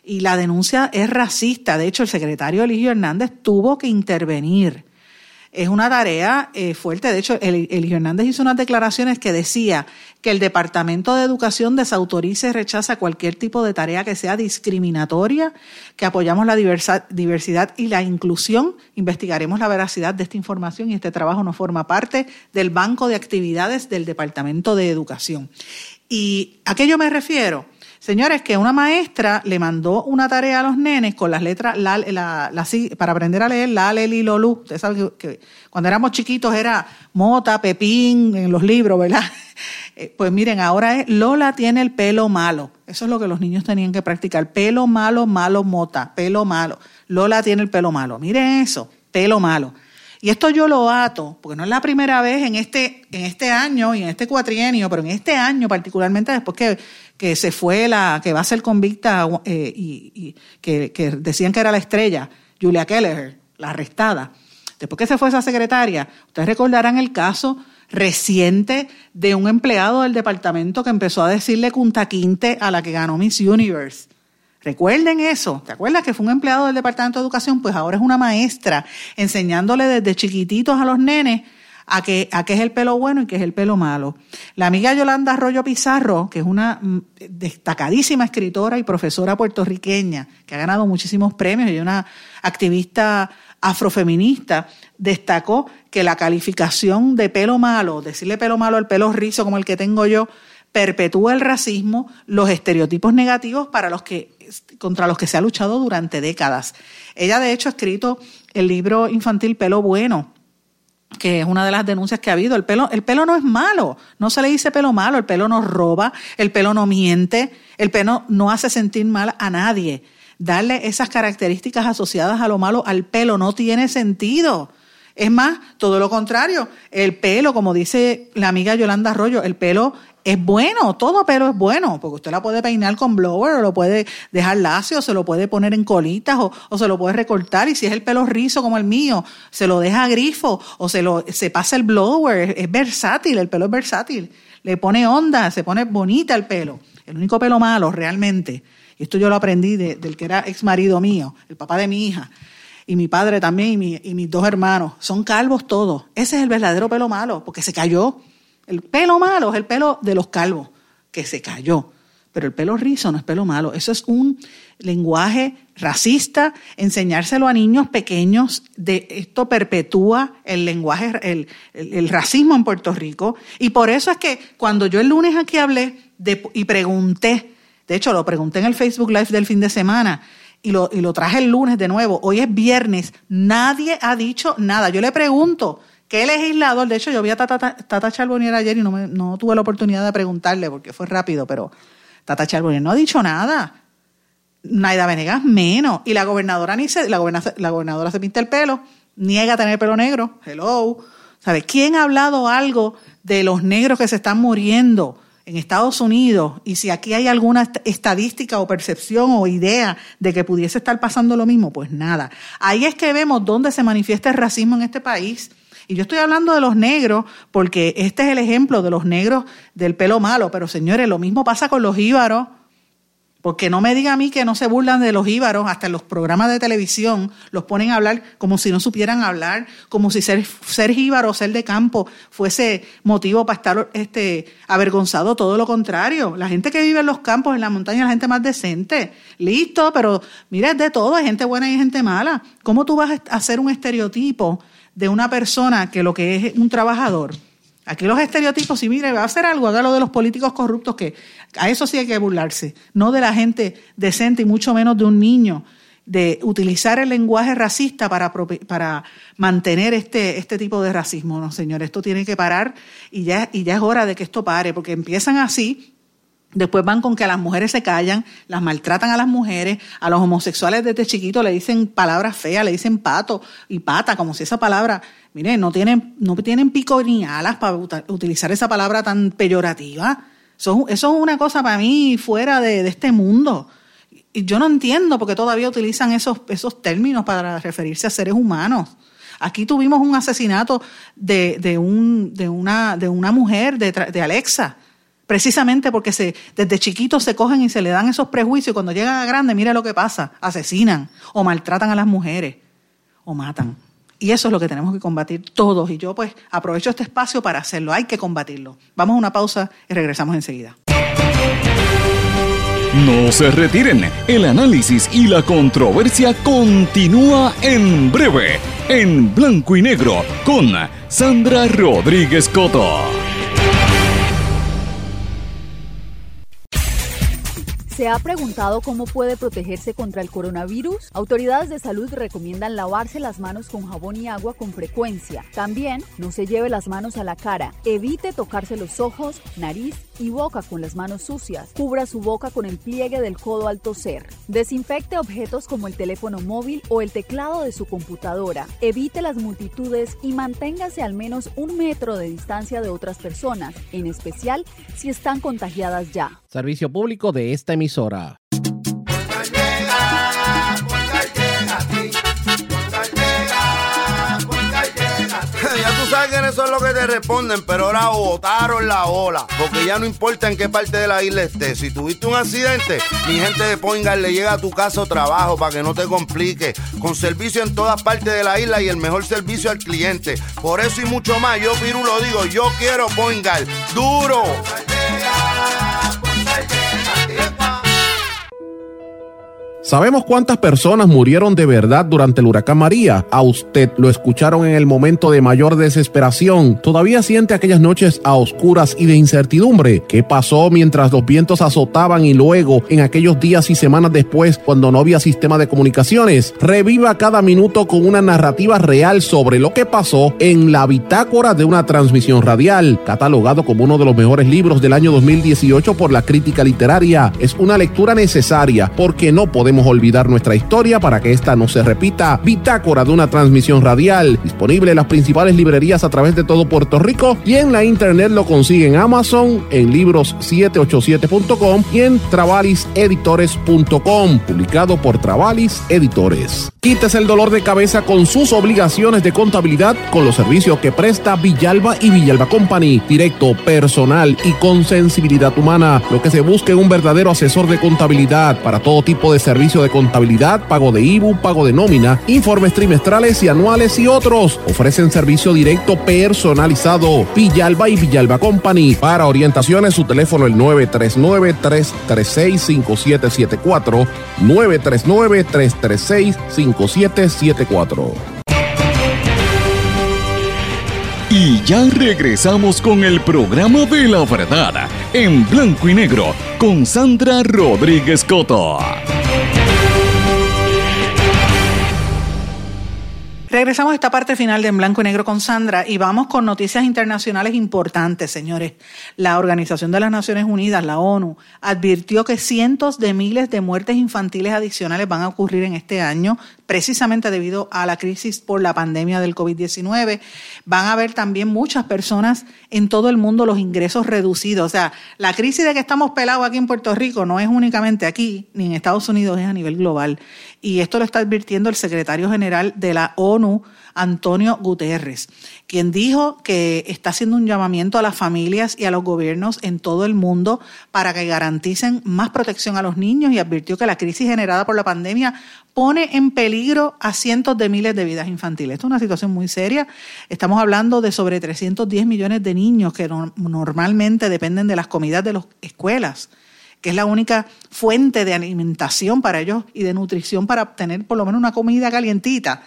Y la denuncia es racista. De hecho, el secretario Eligio Hernández tuvo que intervenir es una tarea eh, fuerte. De hecho, Eligio Hernández hizo unas declaraciones que decía que el Departamento de Educación desautoriza y rechaza cualquier tipo de tarea que sea discriminatoria, que apoyamos la diversidad y la inclusión. Investigaremos la veracidad de esta información y este trabajo no forma parte del banco de actividades del Departamento de Educación. ¿Y a qué yo me refiero? Señores, que una maestra le mandó una tarea a los nenes con las letras para aprender a leer la, leli, lolú. Ustedes saben que, cuando éramos chiquitos era mota, pepín en los libros, ¿verdad? Eh, pues miren, ahora es Lola tiene el pelo malo. Eso es lo que los niños tenían que practicar. Pelo malo, malo, mota, pelo malo. Lola tiene el pelo malo. Miren eso, pelo malo. Y esto yo lo ato, porque no es la primera vez en este, en este año y en este cuatrienio, pero en este año particularmente después que que se fue la, que va a ser convicta eh, y, que, decían que era la estrella, Julia Kelleher, la arrestada. Después que se fue esa secretaria, ustedes recordarán el caso reciente de un empleado del departamento que empezó a decirle cuntaquinte a la que ganó Miss Universe. Recuerden eso. ¿Te acuerdas que fue un empleado del Departamento de Educación? Pues ahora es una maestra enseñándole desde chiquititos a los nenes a qué, a es el pelo bueno y qué es el pelo malo. La amiga Yolanda Arroyo Pizarro, que es una mm, destacadísima escritora y profesora puertorriqueña, que ha ganado muchísimos premios y una activista afrofeminista, destacó que la calificación de pelo malo, decirle pelo malo al pelo rizo como el que tengo yo, perpetúa el racismo, los estereotipos negativos para los que, contra los que se ha luchado durante décadas. Ella, de hecho, ha escrito el libro infantil Pelo Bueno, que es una de las denuncias que ha habido. El pelo, el pelo no es malo, no se le dice pelo malo, el pelo no roba, el pelo no miente, el pelo no hace sentir mal a nadie. Darle esas características asociadas a lo malo al pelo no tiene sentido. Es más, todo lo contrario, el pelo, como dice la amiga Yolanda Arroyo, el pelo es bueno, todo pelo es bueno, porque usted la puede peinar con blower o lo puede dejar lacio, o se lo puede poner en colitas o, se lo puede recortar y si es el pelo rizo como el mío, se lo deja grifo o se lo se pasa el blower, es, versátil, el pelo es versátil, le pone onda, se pone bonita el pelo. El único pelo malo realmente, y esto yo lo aprendí del que era ex marido mío, el papá de mi hija, y mi padre también y, y mis dos hermanos, son calvos todos. Ese es el verdadero pelo malo, porque se cayó el pelo malo es el pelo de los calvos, que se cayó. Pero el pelo rizo no es pelo malo. Eso es un lenguaje racista, enseñárselo a niños pequeños, de, esto perpetúa el lenguaje, el, racismo en Puerto Rico. Y por eso es que cuando yo el lunes aquí hablé y pregunté, de hecho lo pregunté en el Facebook Live del fin de semana, y lo, y lo traje el lunes de nuevo, hoy es viernes, nadie ha dicho nada. Yo le pregunto, ¿Qué legislador? De hecho, yo vi a Tata, Tata ayer y no, no tuve la oportunidad de preguntarle porque fue rápido, pero Tata Charbonnier no ha dicho nada. Naida Venegas menos. Y la gobernadora ni se, la gobernadora, la gobernadora se pinta el pelo, niega tener pelo negro. Hello. ¿Sabe? ¿Quién ha hablado algo de los negros que se están muriendo en Estados Unidos? Y si aquí hay alguna estadística o percepción o idea de que pudiese estar pasando lo mismo, pues nada. Ahí es que vemos dónde se manifiesta el racismo en este país. Y yo estoy hablando de los negros porque este es el ejemplo de los negros del pelo malo, pero señores, lo mismo pasa con los íbaros. Porque no me diga a mí que no se burlan de los íbaros, hasta en los programas de televisión los ponen a hablar como si no supieran hablar, como si ser, ser jíbaro, ser de campo, fuese motivo para estar este, avergonzado, todo lo contrario. La gente que vive en los campos, en la montaña, es la gente más decente. Listo, pero mira, es de todo, hay gente buena y gente mala. ¿Cómo tú vas a hacer un estereotipo de una persona que lo que es un trabajador. Aquí los estereotipos, si mire, va a hacer algo, hágalo de los políticos corruptos, que a eso sí hay que burlarse, no de la gente decente y mucho menos de un niño, de utilizar el lenguaje racista para, para mantener este, este tipo de racismo. No, señor, esto tiene que parar y ya, y ya es hora de que esto pare, porque empiezan así Después van con que las mujeres se callan, las maltratan a las mujeres, a los homosexuales desde chiquitos le dicen palabras feas, le dicen pato y pata, como si esa palabra, mire, no tienen, no tienen pico ni alas para utilizar esa palabra tan peyorativa. Eso, es una cosa para mí fuera de, este mundo. Y yo no entiendo por qué todavía utilizan esos, esos términos para referirse a seres humanos. Aquí tuvimos un asesinato de, de, un, de, una, de una mujer, de Alexa precisamente porque se, desde chiquitos se cogen y se le dan esos prejuicios cuando llegan a grande, mira lo que pasa, asesinan o maltratan a las mujeres o matan. Y eso es lo que tenemos que combatir todos. Y yo pues aprovecho este espacio para hacerlo. Hay que combatirlo. Vamos a una pausa y regresamos enseguida. No se retiren. El análisis y la controversia continúa en breve, en blanco y negro, con Sandra Rodríguez Coto. ¿Se ha preguntado cómo puede protegerse contra el coronavirus? Autoridades de salud recomiendan lavarse las manos con jabón y agua con frecuencia. También no se lleve las manos a la cara. Evite tocarse los ojos, nariz y boca con las manos sucias. Cubra su boca con el pliegue del codo al toser. Desinfecte objetos como el teléfono móvil o el teclado de su computadora. Evite las multitudes y manténgase al menos un metro de distancia de otras personas, en especial si están contagiadas ya. Servicio público de esta emisora. Ya tú sabes que eso es lo que te responden, pero ahora botaron la ola. Porque ya no importa en qué parte de la isla estés. Si tuviste un accidente, mi gente de Poingal le llega a tu casa o trabajo para que no te complique. Con servicio en todas partes de la isla y el mejor servicio al cliente. Por eso y mucho más, yo Piru lo digo, yo quiero Poingal. ¡Duro! ¿Sabemos cuántas personas murieron de verdad durante el huracán María? A usted lo escucharon en el momento de mayor desesperación. ¿Todavía siente aquellas noches a oscuras y de incertidumbre? ¿Qué pasó mientras los vientos azotaban y luego en aquellos días y semanas después cuando no había sistema de comunicaciones? Reviva cada minuto con una narrativa real sobre lo que pasó en la bitácora de una transmisión radial, catalogado como uno de los mejores libros del año 2018 por la crítica literaria. Es una lectura necesaria porque no podemos olvidar nuestra historia para que esta no se repita. Bitácora de una transmisión radial, disponible en las principales librerías a través de todo Puerto Rico y en la internet lo consigue en Amazon, en libros787.com y en travaliseditores.com, publicado por Travalis Editores. Quítese el dolor de cabeza con sus obligaciones de contabilidad con los servicios que presta Villalba y Villalba Company, directo, personal y con sensibilidad humana. Lo que se busca en un verdadero asesor de contabilidad para todo tipo de servicios de contabilidad, pago de IBU, pago de nómina, informes trimestrales y anuales y otros. Ofrecen servicio directo personalizado. Villalba y Villalba Company. Para orientaciones, su teléfono el 939-336-5774. 939-336-5774. Y ya regresamos con el programa de la verdad en blanco y negro con Sandra Rodríguez Coto. Regresamos a esta parte final de En Blanco y Negro con Sandra y vamos con noticias internacionales importantes, señores. La Organización de las Naciones Unidas, la ONU, advirtió que cientos de miles de muertes infantiles adicionales van a ocurrir en este año, precisamente debido a la crisis por la pandemia del COVID-19. Van a haber también muchas personas en todo el mundo los ingresos reducidos. O sea, la crisis de que estamos pelados aquí en Puerto Rico no es únicamente aquí, ni en Estados Unidos, es a nivel global. Y esto lo está advirtiendo el secretario general de la ONU, Antonio Guterres, quien dijo que está haciendo un llamamiento a las familias y a los gobiernos en todo el mundo para que garanticen más protección a los niños y advirtió que la crisis generada por la pandemia pone en peligro a cientos de miles de vidas infantiles. Esto es una situación muy seria. Estamos hablando de sobre 310 millones de niños que normalmente dependen de las comidas de las escuelas que es la única fuente de alimentación para ellos y de nutrición para obtener por lo menos una comida calientita.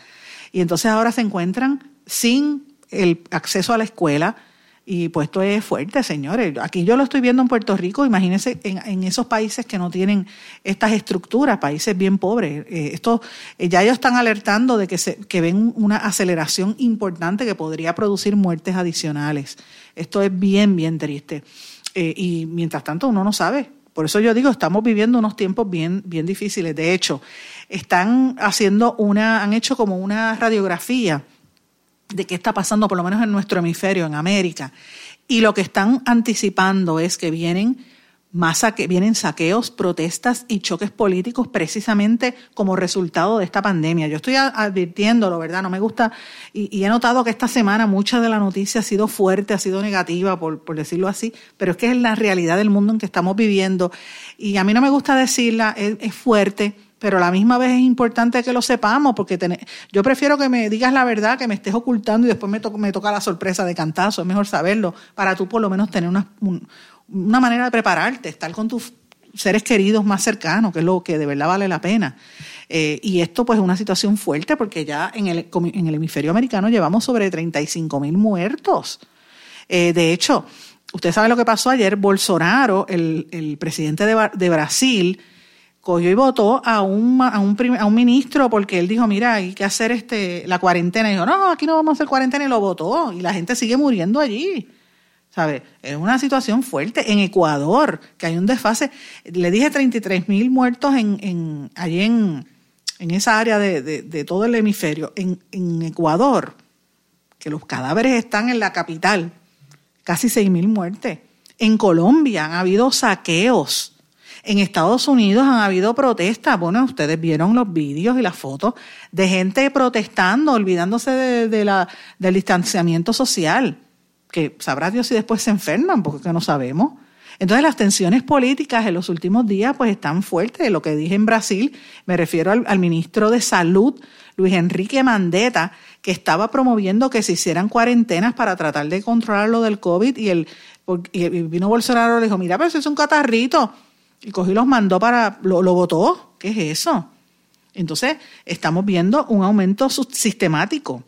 Y entonces ahora se encuentran sin el acceso a la escuela. Y pues esto es fuerte, señores. Aquí yo lo estoy viendo en Puerto Rico, imagínense en, esos países que no tienen estas estructuras, países bien pobres. Eh, esto, eh, ya ellos están alertando de que, se, que ven una aceleración importante que podría producir muertes adicionales. Esto es bien, bien triste. Eh, y mientras tanto uno no sabe. Por eso yo digo, estamos viviendo unos tiempos bien, bien difíciles. De hecho, están haciendo una, han hecho como una radiografía de qué está pasando, por lo menos en nuestro hemisferio, en América. Y lo que están anticipando es que vienen más vienen saqueos, protestas y choques políticos precisamente como resultado de esta pandemia. Yo estoy advirtiéndolo, ¿verdad? No me gusta y, he notado que esta semana mucha de la noticia ha sido fuerte, ha sido negativa, por, decirlo así, pero es que es la realidad del mundo en que estamos viviendo y a mí no me gusta decirla, es, fuerte, pero a la misma vez es importante que lo sepamos, porque yo prefiero que me digas la verdad, que me estés ocultando y después me, me toca la sorpresa de cantazo, es mejor saberlo, para tú por lo menos tener una, una manera de prepararte, estar con tus seres queridos más cercanos, que es lo que de verdad vale la pena. Eh, y esto pues es una situación fuerte porque ya en el, en el hemisferio americano llevamos sobre 35 mil muertos. Eh, de hecho, usted sabe lo que pasó ayer, Bolsonaro, el, el presidente de, de, Brasil, cogió y votó a un, a, un, a un ministro porque él dijo, mira, hay que hacer este, la cuarentena. Y dijo, no, aquí no vamos a hacer cuarentena y lo votó. Y la gente sigue muriendo allí. ¿Sabe? Es una situación fuerte. En Ecuador, que hay un desfase, le dije 33 mil muertos en, en, allí en, esa área de, todo el hemisferio. En, Ecuador, que los cadáveres están en la capital, casi 6 mil muertes. En Colombia han habido saqueos. En Estados Unidos han habido protestas. Bueno, ustedes vieron los vídeos y las fotos de gente protestando, olvidándose de la, del distanciamiento social que sabrá Dios si después se enferman, porque no sabemos. Entonces las tensiones políticas en los últimos días pues están fuertes. Lo que dije en Brasil, me refiero al, ministro de Salud, Luis Enrique Mandetta, que estaba promoviendo que se hicieran cuarentenas para tratar de controlar lo del COVID y el y vino Bolsonaro y le dijo, mira, pero eso es un catarrito. Y cogió y los mandó para, lo, lo votó. ¿Qué es eso? Entonces, estamos viendo un aumento sistemático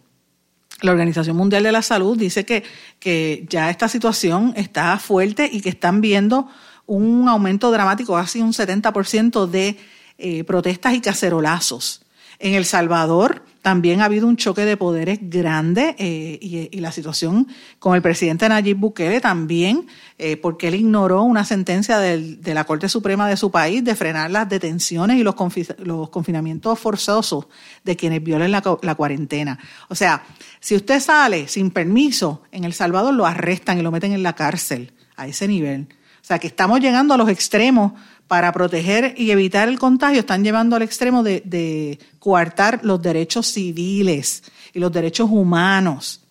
la Organización Mundial de la Salud dice que, que ya esta situación está fuerte y que están viendo un aumento dramático, casi un 70% de eh, protestas y cacerolazos. En El Salvador también ha habido un choque de poderes grande eh, y, la situación con el presidente Nayib Bukele también, eh, porque él ignoró una sentencia de la Corte Suprema de su país de frenar las detenciones y los, confinamientos forzosos de quienes violen la, la cuarentena. O sea, si usted sale sin permiso, en El Salvador lo arrestan y lo meten en la cárcel a ese nivel. O sea, que estamos llegando a los extremos para proteger y evitar el contagio están llevando al extremo de, coartar los derechos civiles y los derechos humanos.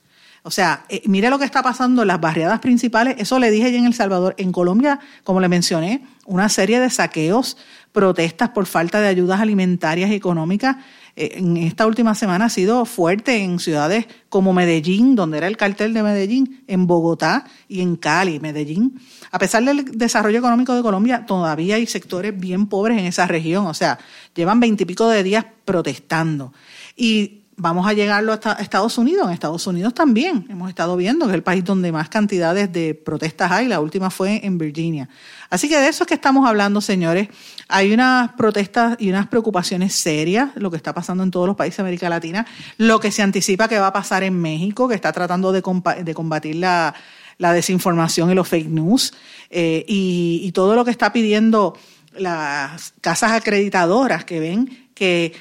O sea, eh, mire lo que está pasando en las barriadas principales. Eso le dije ya en El Salvador. En Colombia, como le mencioné, una serie de saqueos, protestas por falta de ayudas alimentarias y económicas en esta última semana ha sido fuerte en ciudades como Medellín, donde era el cartel de Medellín, en Bogotá y en Cali, Medellín. A pesar del desarrollo económico de Colombia, todavía hay sectores bien pobres en esa región, o sea, llevan veintipico de días protestando. Y vamos a llegarlo hasta Estados Unidos. En Estados Unidos también hemos estado viendo que es el país donde más cantidades de protestas hay. La última fue en Virginia. Así que de eso es que estamos hablando, señores. Hay unas protestas y unas preocupaciones serias, lo que está pasando en todos los países de América Latina, lo que se anticipa que va a pasar en México, que está tratando de, combatir la, desinformación y los fake news, eh, y, y todo lo que está pidiendo las casas acreditadoras que ven que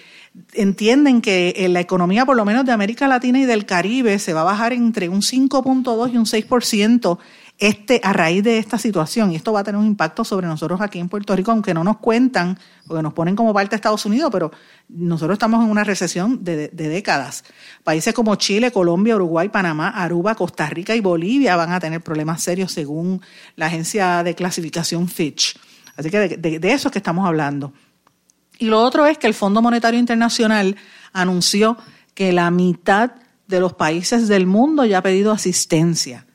entienden que en la economía, por lo menos de América Latina y del Caribe, se va a bajar entre un 5.2 y un 6% este, a raíz de esta situación. Y esto va a tener un impacto sobre nosotros aquí en Puerto Rico, aunque no nos cuentan, porque nos ponen como parte de Estados Unidos, pero nosotros estamos en una recesión de, de décadas. Países como Chile, Colombia, Uruguay, Panamá, Aruba, Costa Rica y Bolivia van a tener problemas serios según la agencia de clasificación Fitch. Así que de, de eso es que estamos hablando. Y lo otro es que el Fondo Monetario Internacional anunció que la mitad de los países del mundo ya ha pedido asistencia.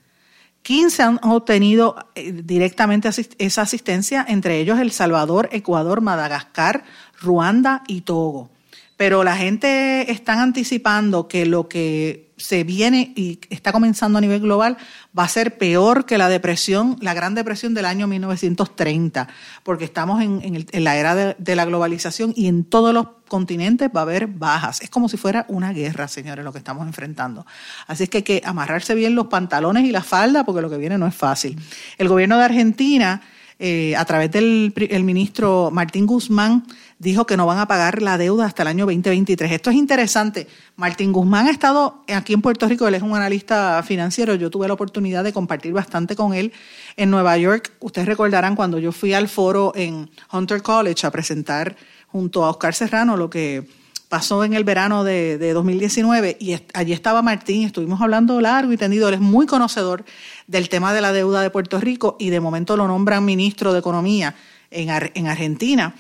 15 han obtenido eh, directamente esa asistencia, entre ellos El Salvador, Ecuador, Madagascar, Ruanda y Togo. Pero la gente están anticipando que lo que se viene y está comenzando a nivel global va a ser peor que la depresión, la gran depresión del año 1930, porque estamos en, la era de, la globalización y en todos los continentes va a haber bajas. Es como si fuera una guerra, señores, lo que estamos enfrentando. Así es que hay que amarrarse bien los pantalones y la falda, porque lo que viene no es fácil. El gobierno de Argentina, eh, a través del el ministro Martín Guzmán, dijo que no van a pagar la deuda hasta el año 2023. Esto es interesante. Martín Guzmán ha estado aquí en Puerto Rico, él es un analista financiero, yo tuve la oportunidad de compartir bastante con él en Nueva York. Ustedes recordarán cuando yo fui al foro en Hunter College a presentar junto a Oscar Serrano lo que pasó en el verano de, de 2019 y allí estaba Martín, estuvimos hablando largo y tendido, él es muy conocedor del tema de la deuda de Puerto Rico y de momento lo nombran ministro de Economía en, en Argentina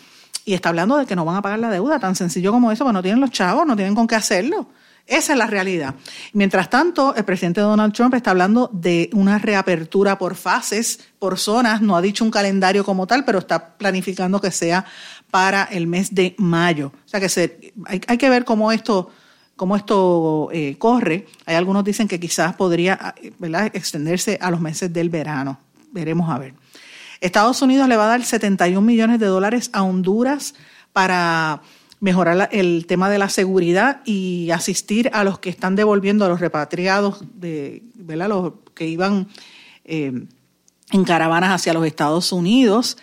y está hablando de que no van a pagar la deuda, tan sencillo como eso, pues no tienen los chavos, no tienen con qué hacerlo. Esa es la realidad. Mientras tanto, el presidente Donald Trump está hablando de una reapertura por fases, por zonas, no ha dicho un calendario como tal, pero está planificando que sea para el mes de mayo. O sea que se, hay, que ver cómo esto, cómo esto eh, corre. Hay algunos dicen que quizás podría extenderse a los meses del verano. Veremos a ver. Estados Unidos le va a dar 71 millones de dólares a Honduras para mejorar el tema de la seguridad y asistir a los que están devolviendo a los repatriados, ¿verdad? los que iban eh, en caravanas hacia los Estados Unidos.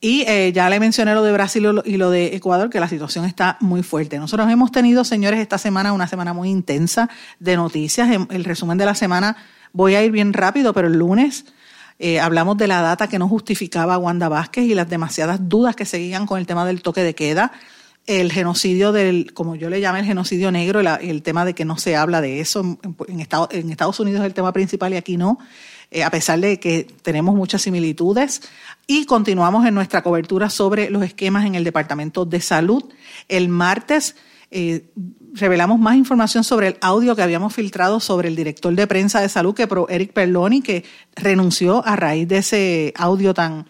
Y eh, ya le mencioné lo de Brasil y lo de Ecuador, que la situación está muy fuerte. Nosotros hemos tenido, señores, esta semana una semana muy intensa de noticias. El resumen de la semana voy a ir bien rápido, pero el lunes eh, hablamos de la data que no justificaba a Wanda Vázquez y las demasiadas dudas que seguían con el tema del toque de queda, el genocidio del, como yo le llamo el genocidio negro, el, tema de que no se habla de eso. En, Estados Unidos es el tema principal y aquí no, eh, a pesar de que tenemos muchas similitudes. Y continuamos en nuestra cobertura sobre los esquemas en el Departamento de Salud. El martes eh, revelamos más información sobre el audio que habíamos filtrado sobre el director de prensa de salud, que pro Eric Perloni, que renunció a raíz de ese audio tan,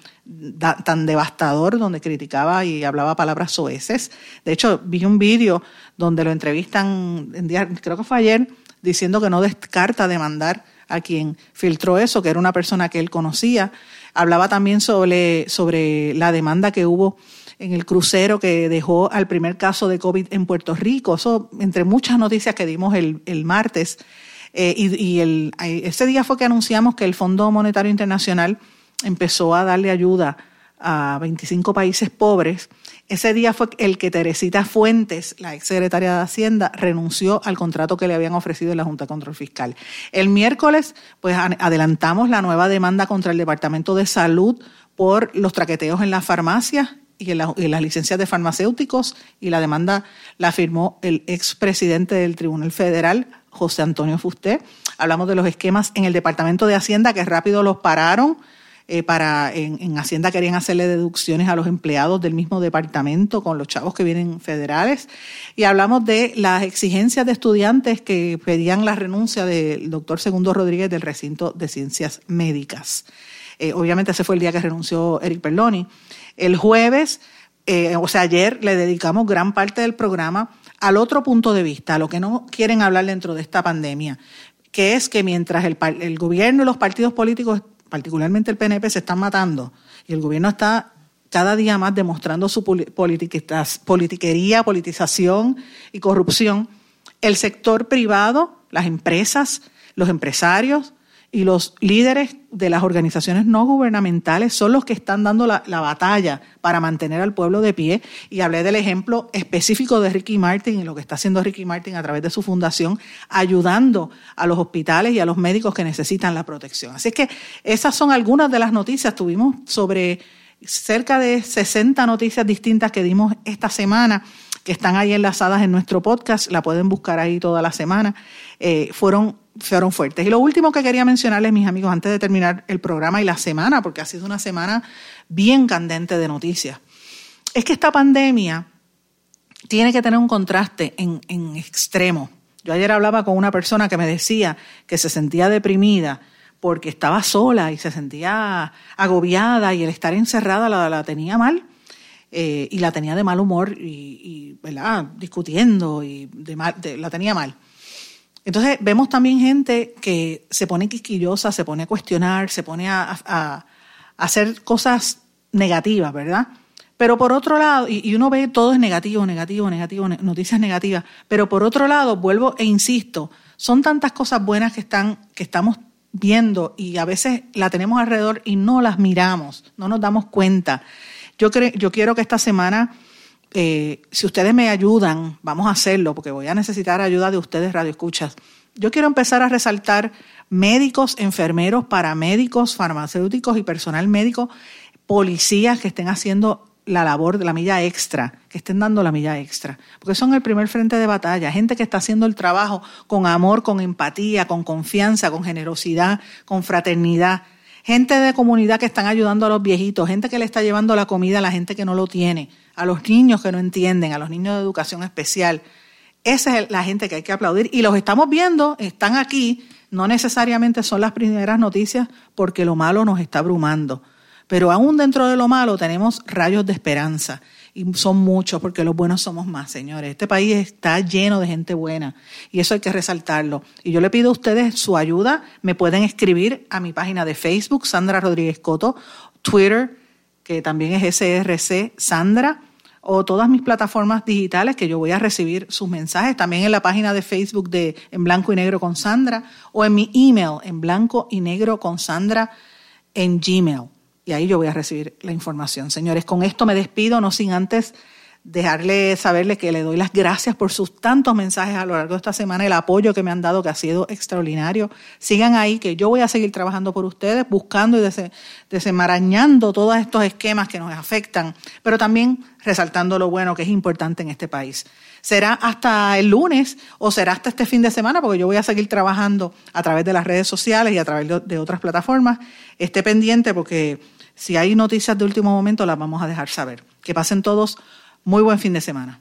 tan devastador donde criticaba y hablaba palabras soeces. De hecho, vi un vídeo donde lo entrevistan, en día, creo que fue ayer, diciendo que no descarta demandar a quien filtró eso, que era una persona que él conocía. Hablaba también sobre, sobre la demanda que hubo en el crucero que dejó al primer caso de COVID en Puerto Rico. Eso, entre muchas noticias que dimos el, el martes. Eh, y, el, ese día fue que anunciamos que el Fondo Monetario Internacional empezó a darle ayuda a 25 países pobres. Ese día fue el que Teresita Fuentes, la ex secretaria de Hacienda, renunció al contrato que le habían ofrecido en la Junta de Control Fiscal. El miércoles, pues adelantamos la nueva demanda contra el Departamento de Salud por los traqueteos en las farmacias y en, las licencias de farmacéuticos y la demanda la firmó el expresidente del Tribunal Federal, José Antonio Fusté. Hablamos de los esquemas en el Departamento de Hacienda que rápido los pararon. Eh, para en, Hacienda querían hacerle deducciones a los empleados del mismo departamento con los chavos que vienen federales. Y hablamos de las exigencias de estudiantes que pedían la renuncia del doctor Segundo Rodríguez del recinto de ciencias médicas. Eh, obviamente ese fue el día que renunció Eric Perloni. El jueves, eh, o sea, ayer le dedicamos gran parte del programa al otro punto de vista, a lo que no quieren hablar dentro de esta pandemia, que es que mientras el, el gobierno y los partidos políticos, particularmente el PNP, se están matando. Y el gobierno está cada día más demostrando su politiquería, politización y corrupción, el sector privado, las empresas, los empresarios, y los líderes de las organizaciones no gubernamentales son los que están dando la, batalla para mantener al pueblo de pie. Y hablé del ejemplo específico de Ricky Martin y lo que está haciendo Ricky Martin a través de su fundación, ayudando a los hospitales y a los médicos que necesitan la protección. Así que esas son algunas de las noticias. Tuvimos sobre cerca de 60 noticias distintas que dimos esta semana que están ahí enlazadas en nuestro podcast, la pueden buscar ahí toda la semana, eh, fueron fueron fuertes. Y lo último que quería mencionarles, mis amigos, antes de terminar el programa y la semana, porque ha sido una semana bien candente de noticias, es que esta pandemia tiene que tener un contraste en, en extremo. Yo ayer hablaba con una persona que me decía que se sentía deprimida porque estaba sola y se sentía agobiada y el estar encerrada la, la tenía mal. eh, y la tenía de mal humor y, ¿verdad? discutiendo y la tenía mal. Entonces vemos también gente que se pone quisquillosa, se pone a cuestionar, se pone a, hacer cosas negativas, ¿verdad? Pero por otro lado, y, uno ve todo es negativo, negativo, negativo, noticias negativas, pero por otro lado, vuelvo e insisto, son tantas cosas buenas que, están, que estamos viendo y a veces la tenemos alrededor y no las miramos, no nos damos cuenta. Yo, yo quiero que esta semana eh, si ustedes me ayudan, vamos a hacerlo, porque voy a necesitar ayuda de ustedes, Radio Escuchas. Yo quiero empezar a resaltar médicos, enfermeros, paramédicos, farmacéuticos y personal médico, policías que estén haciendo la labor de la milla extra, que estén dando la milla extra, porque son el primer frente de batalla, gente que está haciendo el trabajo con amor, con empatía, con confianza, con generosidad, con fraternidad, gente de comunidad que están ayudando a los viejitos, gente que le está llevando la comida a la gente que no lo tiene, a los niños que no entienden, a los niños de educación especial. Esa es la gente que hay que aplaudir. Y los estamos viendo, están aquí, no necesariamente son las primeras noticias porque lo malo nos está abrumando, pero aún dentro de lo malo tenemos rayos de esperanza y son muchos porque los buenos somos más, señores. Este país está lleno de gente buena y eso hay que resaltarlo. Y yo le pido a ustedes su ayuda, me pueden escribir a mi página de Facebook, Sandra Rodríguez Coto, Twitter, que también es SRC Sandra o todas mis plataformas digitales que yo voy a recibir sus mensajes, también en la página de Facebook de En Blanco y Negro con Sandra o en mi email en blanco y negro con Sandra en Gmail. Y ahí yo voy a recibir la información. Señores, con esto me despido, no sin antes dejarle saberle que le doy las gracias por sus tantos mensajes a lo largo de esta semana, el apoyo que me han dado, que ha sido extraordinario. Sigan ahí, que yo voy a seguir trabajando por ustedes, buscando y desenmarañando todos estos esquemas que nos afectan, pero también resaltando lo bueno que es importante en este país. Será hasta el lunes o será hasta este fin de semana, porque yo voy a seguir trabajando a través de las redes sociales y a través de, otras plataformas. Esté pendiente porque si hay noticias de último momento las vamos a dejar saber. Que pasen todos muy buen fin de semana.